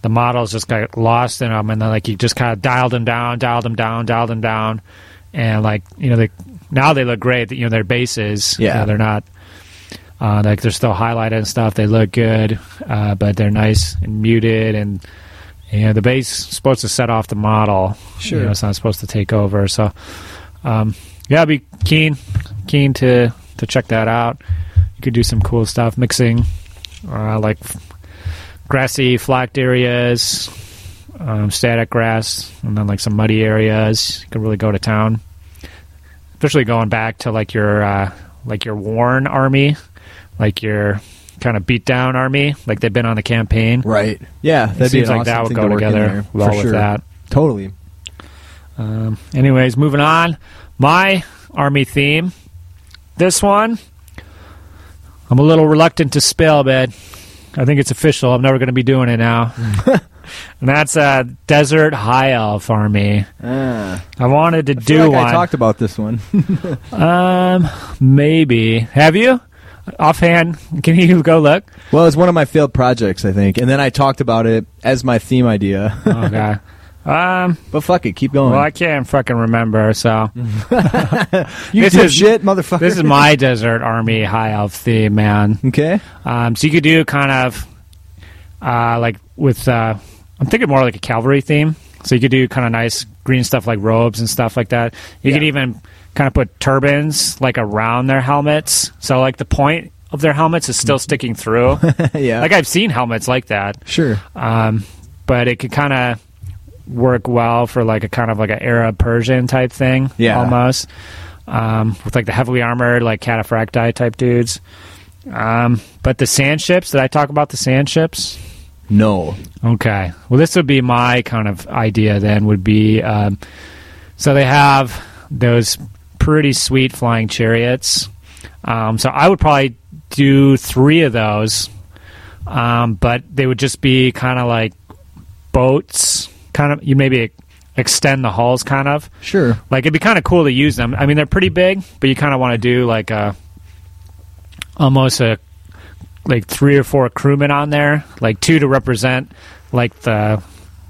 The models just got lost in them, and then like he just kind of dialed them down, dialed them down, dialed them down, and like you know they now they look great. You know their bases, you Yeah. know, they're not uh, like they're still highlighted and stuff. They look good, uh, but they're nice and muted. And you know, the base is supposed to set off the model. Sure. you know, it's not supposed to take over. So, um, yeah, I'd be keen keen to to check that out. You could do some cool stuff, mixing uh, like grassy, flocked areas, um, static grass, and then like some muddy areas. You could really go to town. Especially going back to like your uh, like your worn army, like your kind of beat down army, like they've been on the campaign. right. Yeah, that'd be seems like awesome that would go to together well with sure. that. Totally. Um, anyways, moving on. My army theme. This one, I'm a little reluctant to spell, but I think it's official. I'm never going to be doing it now. and that's a desert high elf army. Ah. I wanted to I do like one. I talked about this one. um, maybe. Have you? Offhand, can you go look? well, it's one of my failed projects, I think, and then I talked about it as my theme idea. Oh god. Um. but fuck it, keep going. Well, I can't fucking remember. So you this is- shit, motherfucker. this is my desert army high elf theme, man. okay. Um, so you could do kind of uh, like with uh, I'm thinking more like a cavalry theme. So you could do kind of nice green stuff like robes and stuff like that. You could Yeah. even kind of put turbans like around their helmets. So like the point of their helmets is still sticking through. yeah. like I've seen helmets like that. sure. Um, but it could kind of work well for like a kind of like an Arab Persian type thing, Yeah. almost um, with like the heavily armored like cataphracti type dudes. Um, but the sand ships, did I talk about the sand ships? No. Okay, well, this would be my kind of idea. Then would be um, so they have those pretty sweet flying chariots. Um, so I would probably do three of those, um, but they would just be kind of like boats. Kind of, you maybe extend the hulls, kind of Sure. like it'd be kind of cool to use them. I mean, they're pretty big, but you kind of want to do like a almost a like three or four crewmen on there, like two to represent like the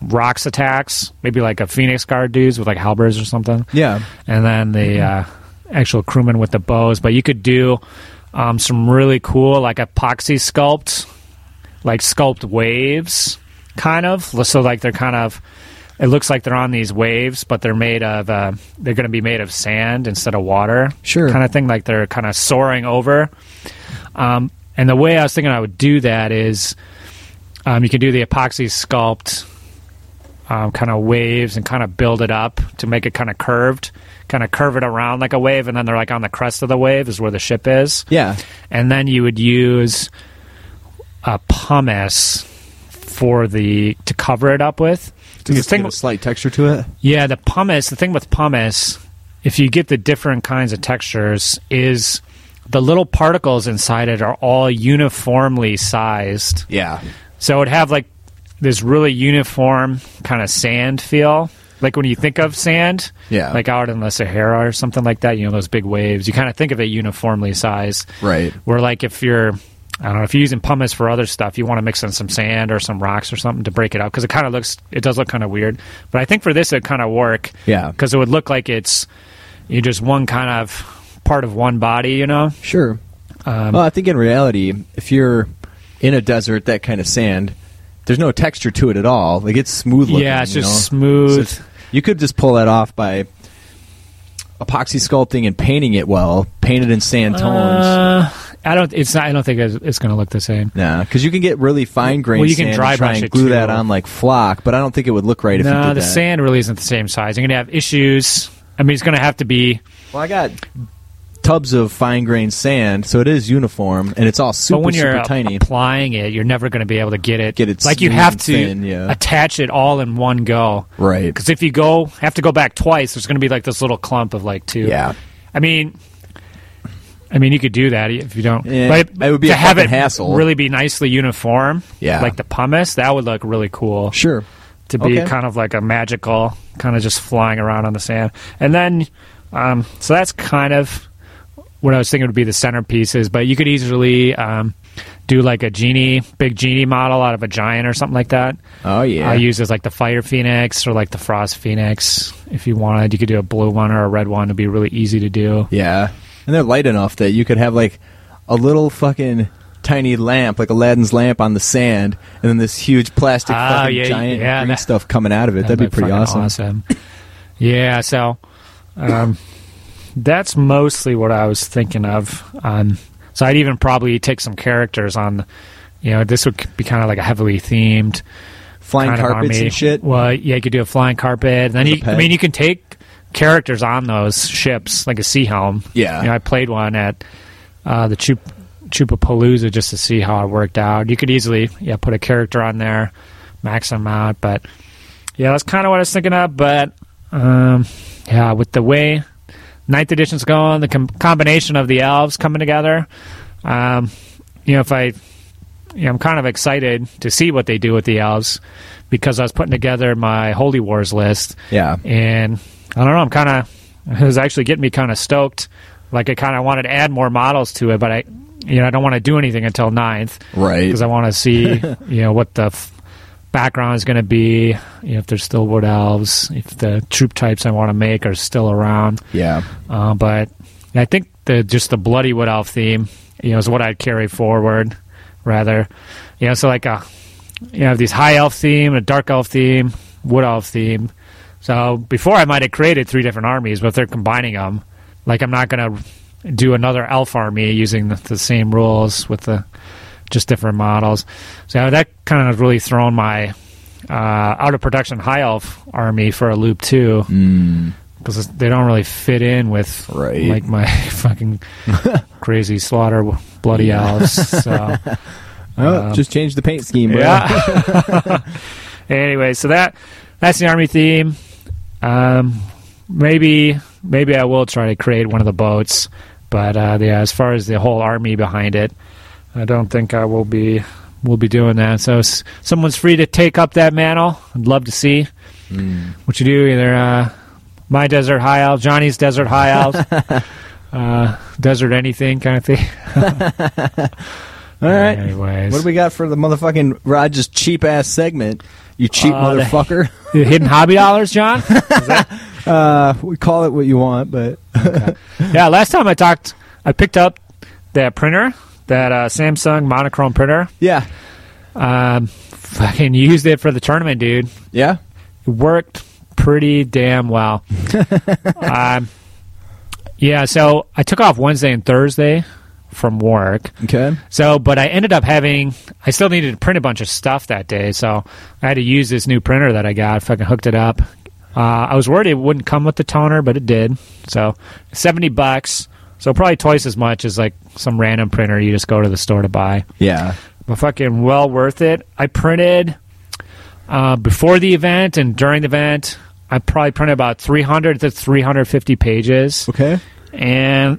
rocks attacks, maybe like a phoenix guard dudes with like halberds or something Yeah. and then the uh, actual crewmen with the bows. But you could do um, some really cool, like epoxy sculpt, like sculpt waves, kind of. So like they're kind of it looks like they're on these waves, but they're made of uh, they're going to be made of sand instead of water. Sure. kind of thing, like they're kind of soaring over. Um, and the way I was thinking I would do that is, um, you can do the epoxy sculpt, um, kind of waves, and kind of build it up to make it kind of curved, kind of curve it around like a wave, and then they're like on the crest of the wave is where the ship is Yeah. and then you would use a pumice for the to cover it up with. The Just thing, get a slight texture to it. yeah, the pumice. The thing with pumice, if you get the different kinds of textures, is the little particles inside it are all uniformly sized. Yeah. So it would have like this really uniform kind of sand feel. Like when you think of sand, Yeah. like out in the Sahara or something like that, you know, those big waves, you kind of think of it uniformly sized. Right. Where like if you're I don't know if you're using pumice for other stuff, you want to mix in some sand or some rocks or something to break it up because it kind of looks it does look kind of weird. But I think for this it kind of work Yeah. because it would look like it's you just one kind of part of one body, you know. Sure. Um, well, I think in reality, if you're in a desert, that kind of sand, there's no texture to it at all. Like it's smooth looking. yeah, it's just know? smooth. So you could just pull that off by epoxy sculpting and painting it well, painted in sand tones. Uh, I don't. It's not. I don't think it's, it's going to look the same. Nah, because you can get really fine grained Well, you can sand dry brush and it, glue that on like flock, but I don't think it would look right if you no, the that. sand really isn't the same size. You're going to have issues. I mean, it's going to have to be. Well, I got tubs of fine grained sand, so it is uniform and it's all super but when you're super tiny. applying it, you're never going to be able to get it. Get it like you have to thin, yeah. attach it all in one go. Right. Because if you go have to go back twice, there's going to be like this little clump of like two. Yeah. I mean, I mean, you could do that if you don't. Yeah, but it would be to a have it hassle. really be nicely uniform. Yeah. like the pumice, that would look really cool. Sure. to be Okay. kind of like a magical, kind of just flying around on the sand. And then, um, so that's kind of what I was thinking would be the centerpieces. But you could easily um, do like a genie, big genie model out of a giant or something like that. Oh yeah. I use as like the fire phoenix or like the frost phoenix if you wanted. You could do a blue one or a red one. It'd be really easy to do. Yeah, and they're light enough that you could have like a little fucking tiny lamp, like Aladdin's lamp, on the sand, and then this huge plastic Oh, fucking yeah, giant yeah, green that- stuff coming out of it. That'd, be pretty fucking awesome. Yeah, so um, that's mostly what I was thinking of. Um, so I'd even probably take some characters on. You know, this would be kind of like a heavily themed Flying kind of carpets army. and shit. Well, yeah, you could do a flying carpet. And then you, I mean, you can take characters on those ships, like a sea helm. Yeah. You know, I played one at uh, the Chup Chupapalooza just to see how it worked out. You could easily, yeah, put a character on there, max them out. But yeah, that's kind of what I was thinking of. But um, yeah, with the way ninth edition's going, the com- combination of the elves coming together, um, you know, if I, you know, I'm kind of excited to see what they do with the elves because I was putting together my Holy Wars list Yeah. and I don't know. I'm kind of it was actually getting me kind of stoked. Like I kind of wanted to add more models to it, but I, you know, I don't want to do anything until ninth Right. because I want to see, you know, what the f- background is going to be. You know, if there's still wood elves, if the troop types I want to make are still around. Yeah. Uh, but I think the just the bloody wood elf theme, you know, is what I'd carry forward. Rather, you know, so like a you have these high elf theme, a dark elf theme, wood elf theme. So before I might have created three different armies, but if they're combining them, like I'm not going to do another elf army using the, the same rules with the just different models. So that kind of really thrown my uh, out of production high elf army for a loop too Mm. because they don't really fit in with Right. like my fucking crazy slaughter bloody elves. So Oh, Um, just change the paint scheme. bro. yeah. anyway, so that that's the army theme. Um, maybe maybe I will try to create one of the boats, but uh, yeah, as far as the whole army behind it, I don't think I will be will be doing that. So s- someone's free to take up that mantle. I'd love to see Mm. what you do. Either uh, my desert high elf, Johnny's desert high elves, uh, desert anything kind of thing. All right. Anyways, What do we got for the motherfucking Rogers cheap ass segment? You cheap Uh, motherfucker. The hidden hobby dollars, John. Uh, we call it what you want, but Yeah, last time I talked, I picked up that printer, that uh, Samsung monochrome printer. yeah, Um, fucking used it for the tournament, dude. yeah. it worked pretty damn well. um, yeah, so I took off Wednesday and Thursday from work. Okay. So, but I ended up having, I still needed to print a bunch of stuff that day. So I had to use this new printer that I got. Fucking hooked it up. Uh, I was worried it wouldn't come with the toner, but it did. So 70 bucks. So probably twice as much as like some random printer you just go to the store to buy. Yeah. But fucking well worth it. I printed uh, before the event and during the event. I probably printed about 300 to 350 pages. Okay. And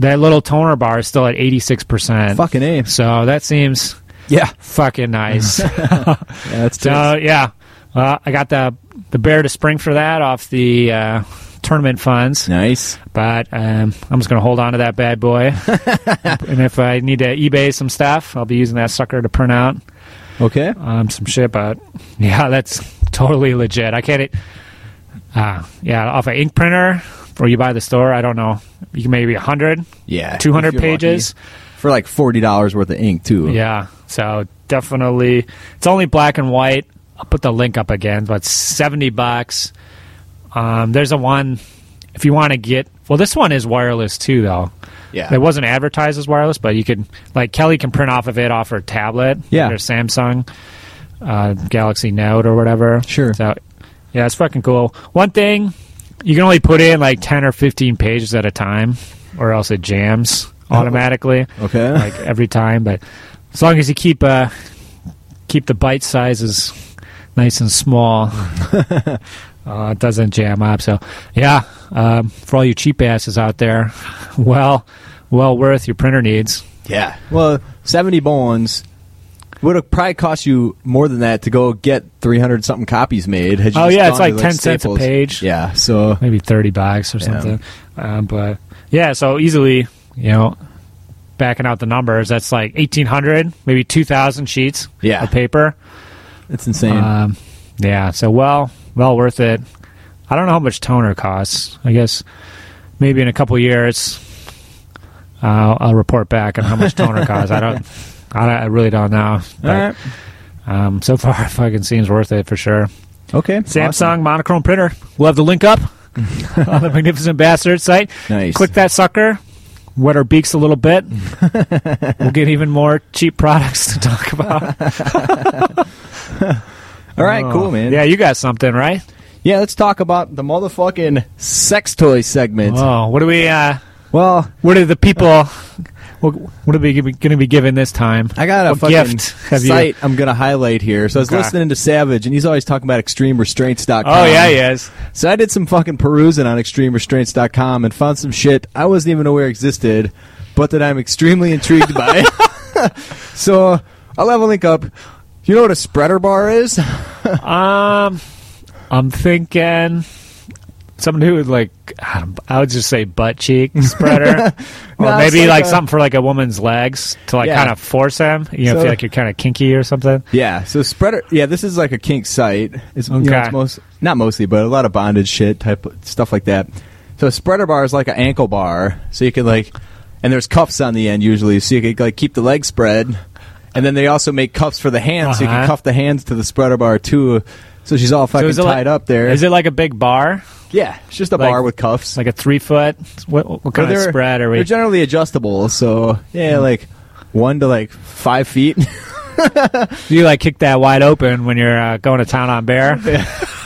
that little toner bar is still at 86%. Fucking a. So that seems Yeah. fucking nice. Yeah, that's so yeah, uh, I got the the bear to spring for that off the uh, tournament funds, nice. but um, I'm just gonna hold on to that bad boy. and if I need to eBay some stuff, I'll be using that sucker to print out Okay. um, some shit. But yeah, that's totally legit. I can't. Uh, yeah, off an ink printer, or you buy the store. I don't know. You can maybe hundred. Yeah. 200 pages. lucky. for like forty dollars worth of ink too. Yeah, so definitely, it's only black and white. I'll put the link up again, but seventy bucks. Um, there's a one if you want to get. Well, this one is wireless too, though. Yeah. It wasn't advertised as wireless, but you could like Kelly can print off of it off her tablet. Yeah. Or Samsung uh, Galaxy Note or whatever. Sure. So yeah, it's fucking cool. One thing you can only put in like ten or fifteen pages at a time, or else it jams automatically Okay. like every time. But as long as you keep uh, keep the bite sizes nice and small, uh, it doesn't jam up. So yeah, um, for all you cheap asses out there, well, well worth your printer needs. yeah. Well, seventy bones would have probably cost you more than that to go get three hundred something copies made. had you Oh, yeah, it's to, like 10 cents a Staples. page. Yeah. So Maybe thirty bucks or Yeah. something. Um, but yeah, so easily, you know. Backing out the numbers, that's like eighteen hundred, maybe two thousand sheets Yeah. of paper. it's insane. Um, yeah, so well, well worth it. I don't know how much toner costs. I guess maybe in a couple years, uh, I'll report back on how much toner costs. I don't, I, don't- I really don't know. But, right. um, so far, it fucking seems worth it for sure. Okay. Samsung awesome. monochrome printer. We'll have the link up on the Magnificent Bastard site. Nice. Click that sucker. Wet our beaks a little bit. we'll get even more cheap products to talk about. All right. Oh. Cool, man. Yeah, you got something, right? Yeah. Let's talk about the motherfucking sex toy segment. Oh, what do we? Uh, Well, what are the people? What, what are we going to be given this time? I got a What fucking gift have you- I'm going to highlight here. So I was Okay. listening to Savage, and he's always talking about extremerestraints.com. Oh yeah, he is. So I did some fucking perusing on extremerestraints.com and found some shit I wasn't even aware existed, but that I'm extremely intrigued by. so I'll have a link up. You know what a spreader bar is? Um, I'm thinking something who would like. I would just say butt cheek spreader, or No, maybe like like, a- something for like a woman's legs to like Yeah. kind of force them. You know, So- feel like you're kind of kinky or something. Yeah, so spreader. Yeah, this is like a kink site. It's, you know, it's most not mostly, but a lot of bondage shit type stuff like that. So a spreader bar is like an ankle bar, so you can like, and there's cuffs on the end usually, so you can like keep the legs spread, and then they also make cuffs for the hands, so you can Uh-huh. cuff the hands to the spreader bar too. So she's all fucking is it tied like, up there. Is it like a big bar, Yeah, it's just a Like- bar with cuffs. like a three foot? What, what kind of spread are we? They're generally adjustable, so yeah, like one to like five feet. You like kick that wide open when you're uh, going to town on bear?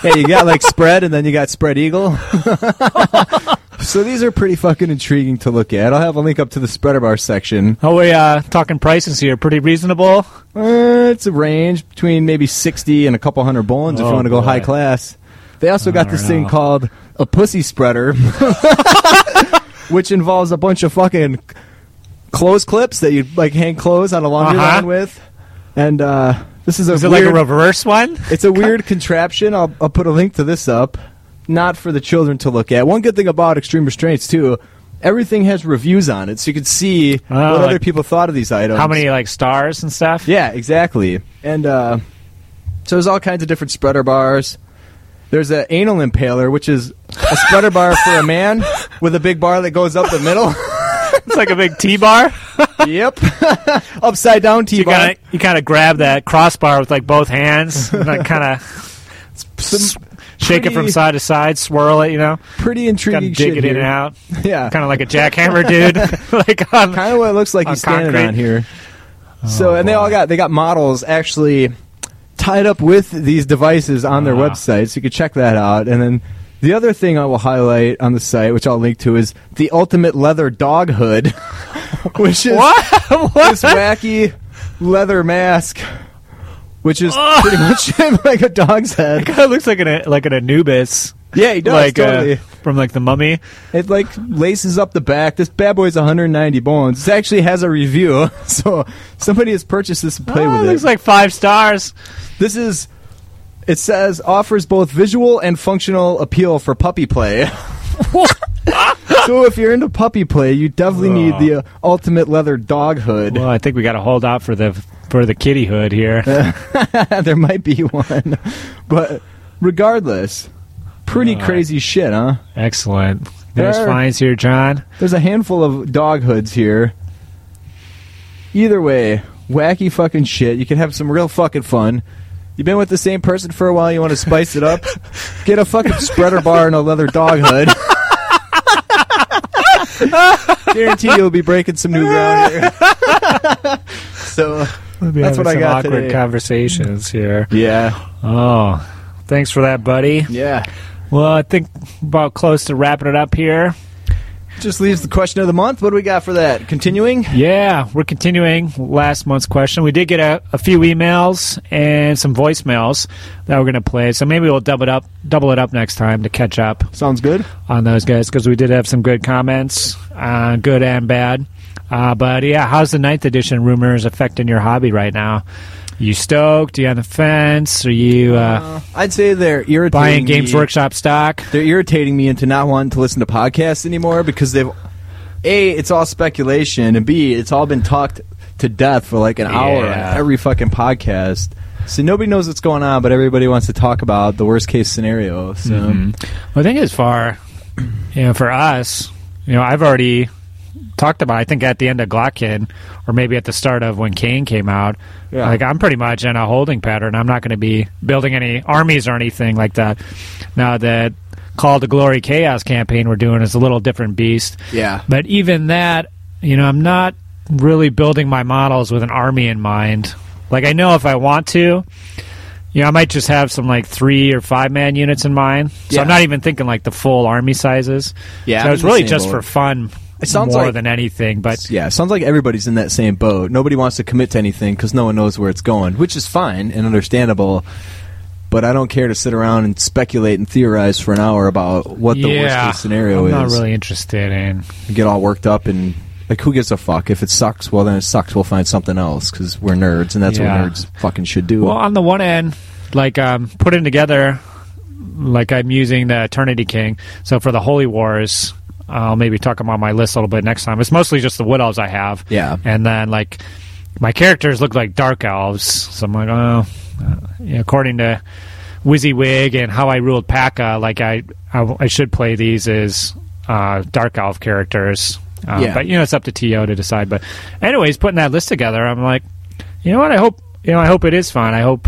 yeah, you got like spread, and then you got spread eagle. so these are pretty fucking intriguing to look at. I'll have a link up to the spreader bar section. Oh, we uh, talking prices here. Pretty reasonable. Uh, it's a range between maybe sixty and a couple hundred bones if Oh, you want to go boy. high class. They also got this thing called a pussy spreader, which involves a bunch of fucking clothes clips that you like hang clothes on a laundry Uh-huh. line with. And uh, this is a Is it like a reverse one? It's a weird contraption. I'll, I'll put a link to this up. Not for the children to look at. One good thing about Extreme Restraints too, everything has reviews on it, so you can see Oh, what like- other people thought of these items. How many like stars and stuff? Yeah, exactly. And uh, so there's all kinds of different spreader bars. There's an anal impaler, which is a spreader bar for a man with a big bar that goes up the middle. It's like a big T bar. yep, upside down T-bar. kind you kind of grab that crossbar with like both hands, and like kind of shake it from side to side, swirl it. You know, pretty kind intriguing of dig it in and out, Yeah, kind of like a jackhammer, dude. like kind of what it looks like he's standing concrete. on here. So, Oh, and they all got they got models actually tied up with these devices on their Ah. website, so you can check that out. And then the other thing I will highlight on the site, which I'll link to, is the ultimate leather dog hood, which is what? this wacky leather mask, which is pretty much like a dog's head. It Kind of looks like an like an Anubis, Yeah, he does like uh, totally. from like the Mummy. It like laces up the back. This bad boy's 190 bones. This actually has a review, so somebody has purchased this to play Oh, with it it. looks like five stars. this is. It says offers both visual and functional appeal for puppy play. so if you're into puppy play, you definitely need the uh, ultimate leather dog hood. Well, I think we got to hold out for the for the kitty hood here. there might be one, but regardless, pretty Alright. crazy shit, huh? Excellent. There's There- finds here, John. There's a handful of dog hoods here. Either way, wacky fucking shit. You can have some real fucking fun. You've been with the same person for a while. You want to spice it up? Get a fucking spreader bar and a leather dog hood. Guarantee you'll be breaking some new ground here. so We'll be That's what I some got awkward today. conversations here. yeah, Oh, thanks for that, buddy. yeah. Well, I think about close to wrapping it up here. Just leaves the question of the month. What do we got for that? Continuing. Yeah, we're continuing last month's question. We did get a, a few emails and some voicemails that we're going to play, so maybe we'll double it up, double it up next time to catch up Sounds good. on those guys because we did have some good comments, uh, good and bad. Uh, but yeah, how's the ninth edition rumors affecting your hobby right now? You stoked? You on the fence? Are you uh, I'd say they're irritating. buying Games me. Workshop stock? they're irritating me into not wanting to listen to podcasts anymore because they've a it's all speculation and b it's all been talked to death for like an hour on every fucking podcast so nobody knows what's going on but everybody wants to talk about the worst case scenario so Mhm. Well, I think as far, you know, for us, you know, I've already talked about. I think at the end of Glottkin, or maybe at the start of when Khaine came out. Yeah. Like I'm pretty much in a holding pattern. I'm not going to be building any armies or anything like that. Now that Call to Glory Chaos campaign we're doing is a little different beast. yeah But even that, you know, I'm not really building my models with an army in mind. Like I know if I want to, you know, I might just have some like three or five man units in mind. So Yeah. I'm not even thinking like the full army sizes. Yeah, so it's really just boat. for fun. It sounds more like- than anything. But yeah, it sounds like everybody's in that same boat. Nobody wants to commit to anything because no one knows where it's going, which is fine and understandable. But I don't care to sit around and speculate and theorize for an hour about what the yeah, worst case scenario is. I'm not really interested in. get all worked up and like who gives a fuck if it sucks well then it sucks we'll find something else because we're nerds and that's Yeah. what nerds fucking should do Well, on the one end, like um, putting together, like I'm using the Eternity King. So for the Holy Wars, I'll maybe talk them on my list a little bit next time. It's mostly just the Wood Elves I have. Yeah. And then, like, my characters look like Dark Elves. So I'm like, oh, uh, yeah, according to WYSIWYG and how I ruled Paka, like, I, I, I should play these as uh, Dark Elf characters. Uh, Yeah. But, you know, it's up to TO to decide. But, anyways, putting that list together, I'm like, you know what? I hope you know. I hope it is fun. I hope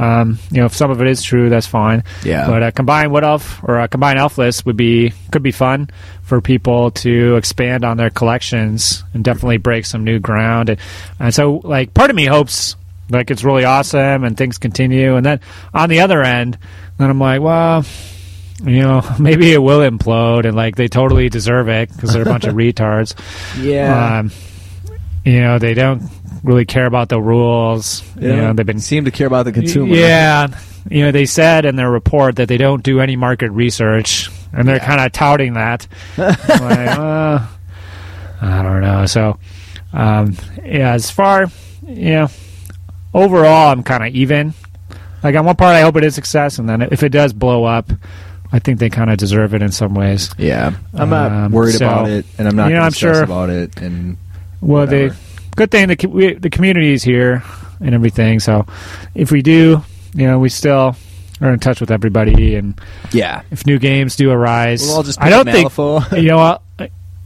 um, you know if some of it is true, that's fine. Yeah. But a combined wood elf or a combined elf list would be could be fun for people to expand on their collections and definitely break some new ground. And, and so, like, part of me hopes like it's really awesome and things continue. And then on the other end, then I'm like, well. You know, maybe it will implode, and like they totally deserve it because they're a bunch of retards. yeah Um, you know, they don't really care about the rules. they You know, they've been seem to care about the consumer yeah. You know, they said in their report that they don't do any market research, and they're Yeah. kind of touting that. like, uh, I don't know. So, um, yeah, as far, you know, overall, I'm kind of even. Like, on one part, I hope it is success, and then if it does blow up, I think they kind of deserve it in some ways. yeah i'm not Um, worried so, about it and i'm not you know, I'm sure- about it and Well, Whatever. Good thing the we, the community is here and everything. So if we do, you know, we still are in touch with everybody, and yeah if new games do arise, we'll all just I don't think you know what.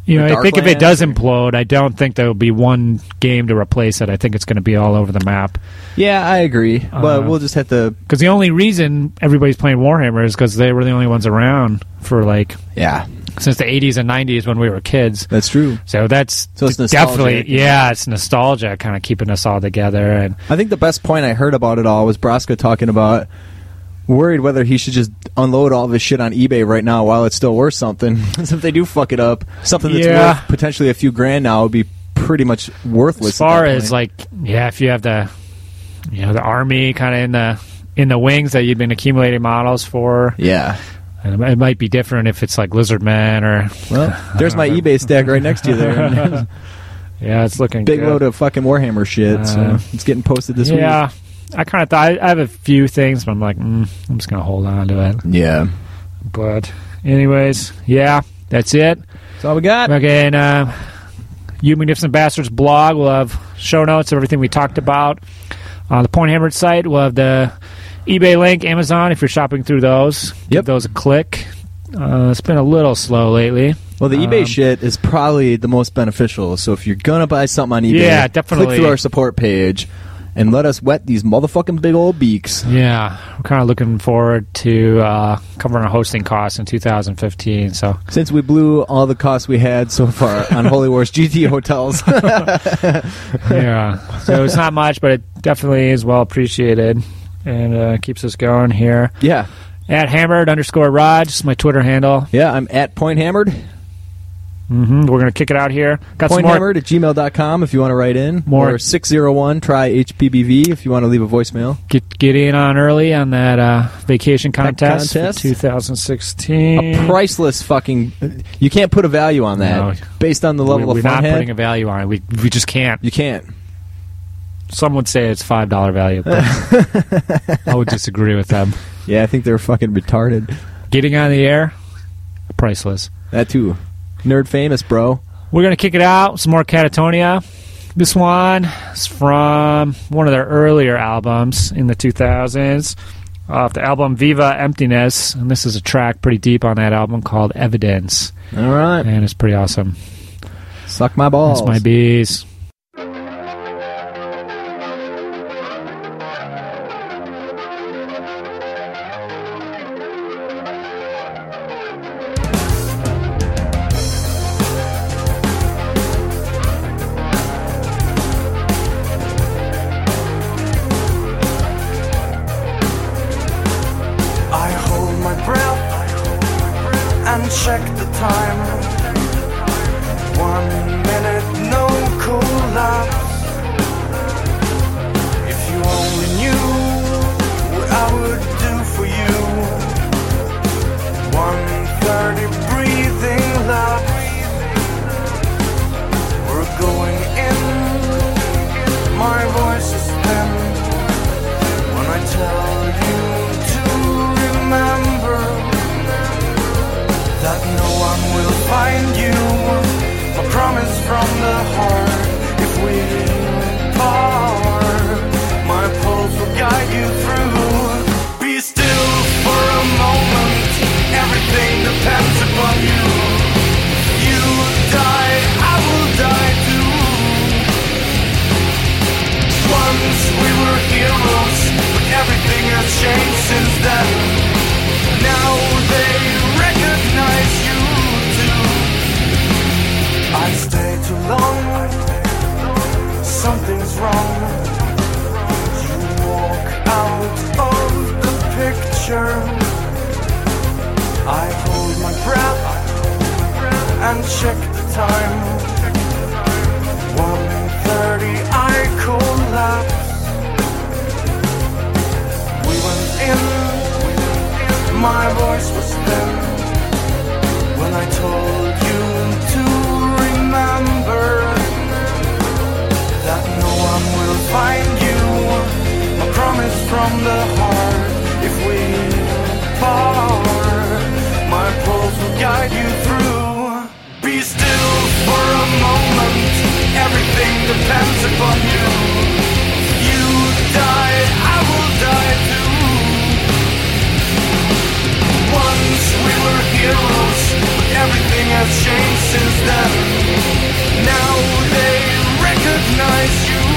You know, I think if it does or- implode, I don't think there will be one game to replace it. I think it's going to be all over the map. Yeah, I agree. but Uh, we'll just have to. Because the only reason everybody's playing Warhammer is because they were the only ones around for like Yeah, since the 80s and 90s when we were kids. that's true. So that's So it's definitely yeah, it's nostalgia, kind of keeping us all together. And I think the best point I heard about it all was Braska talking about worried whether he should just unload all of his shit on eBay right now while it's still worth something. 'Cause if they do fuck it up, something that's Yeah. worth potentially a few grand now would be pretty much worthless. as far as like yeah, if you have the you know the army kind of in the in the wings that you've been accumulating models for, yeah. And it might be different if it's like Lizard Man or Well, there's my eBay stack right next to you there. yeah, it's looking Big good. load of fucking Warhammer shit. so Uh, it's getting posted this week. yeah, I kind of thought I, I have a few things, but I'm like, mm, I'm just gonna hold on to it. Yeah. But anyways, yeah, that's it. That's all we got. Okay, and uh, You Magnificent Bastards blog will have show notes of everything we talked about. On the Point Hammered site, we'll have the eBay link, Amazon, if you're shopping through those. Give Yep. those a click. Uh, it's been a little slow lately. Well, the eBay Um, shit is probably the most beneficial. So if you're gonna buy something on eBay, Yeah, definitely. click through our support page and let us wet these motherfucking big old beaks. Yeah, we're kind of looking forward to uh, covering our hosting costs in 2015. So Since we blew all the costs we had so far on Holy Wars GT hotels, yeah, so it's not much, but it definitely is well appreciated and uh, keeps us going here. yeah, At hammered underscore Rod, just my Twitter handle. yeah, I'm at Point Hammered. hmm We're gonna kick it out here. Got some Point more. Hammered at gmail.com if you want to write in. More- Or 601 try HPBV if you want to leave a voicemail. Get get in on early on that uh, vacation contest, contest? for 2016. A priceless fucking. You can't put a value on that No. based on the level we, of we're not had. putting a value on it. We we just can't. You can't. Some would say it's five dollar value, but I would disagree with them. Yeah, I think they're fucking retarded. Getting on the air, priceless. That too. Nerd famous, bro. We're gonna kick it out. Some more Katatonia. This one is from one of their earlier albums in the 2000s, off the album Viva Emptiness, and this is a track pretty deep on that album called Evidence, All right. and it's pretty awesome. Suck my balls. That's my bees. depends upon you. You die, I will die too. Once we were heroes, but everything has changed since then. Now they recognize you.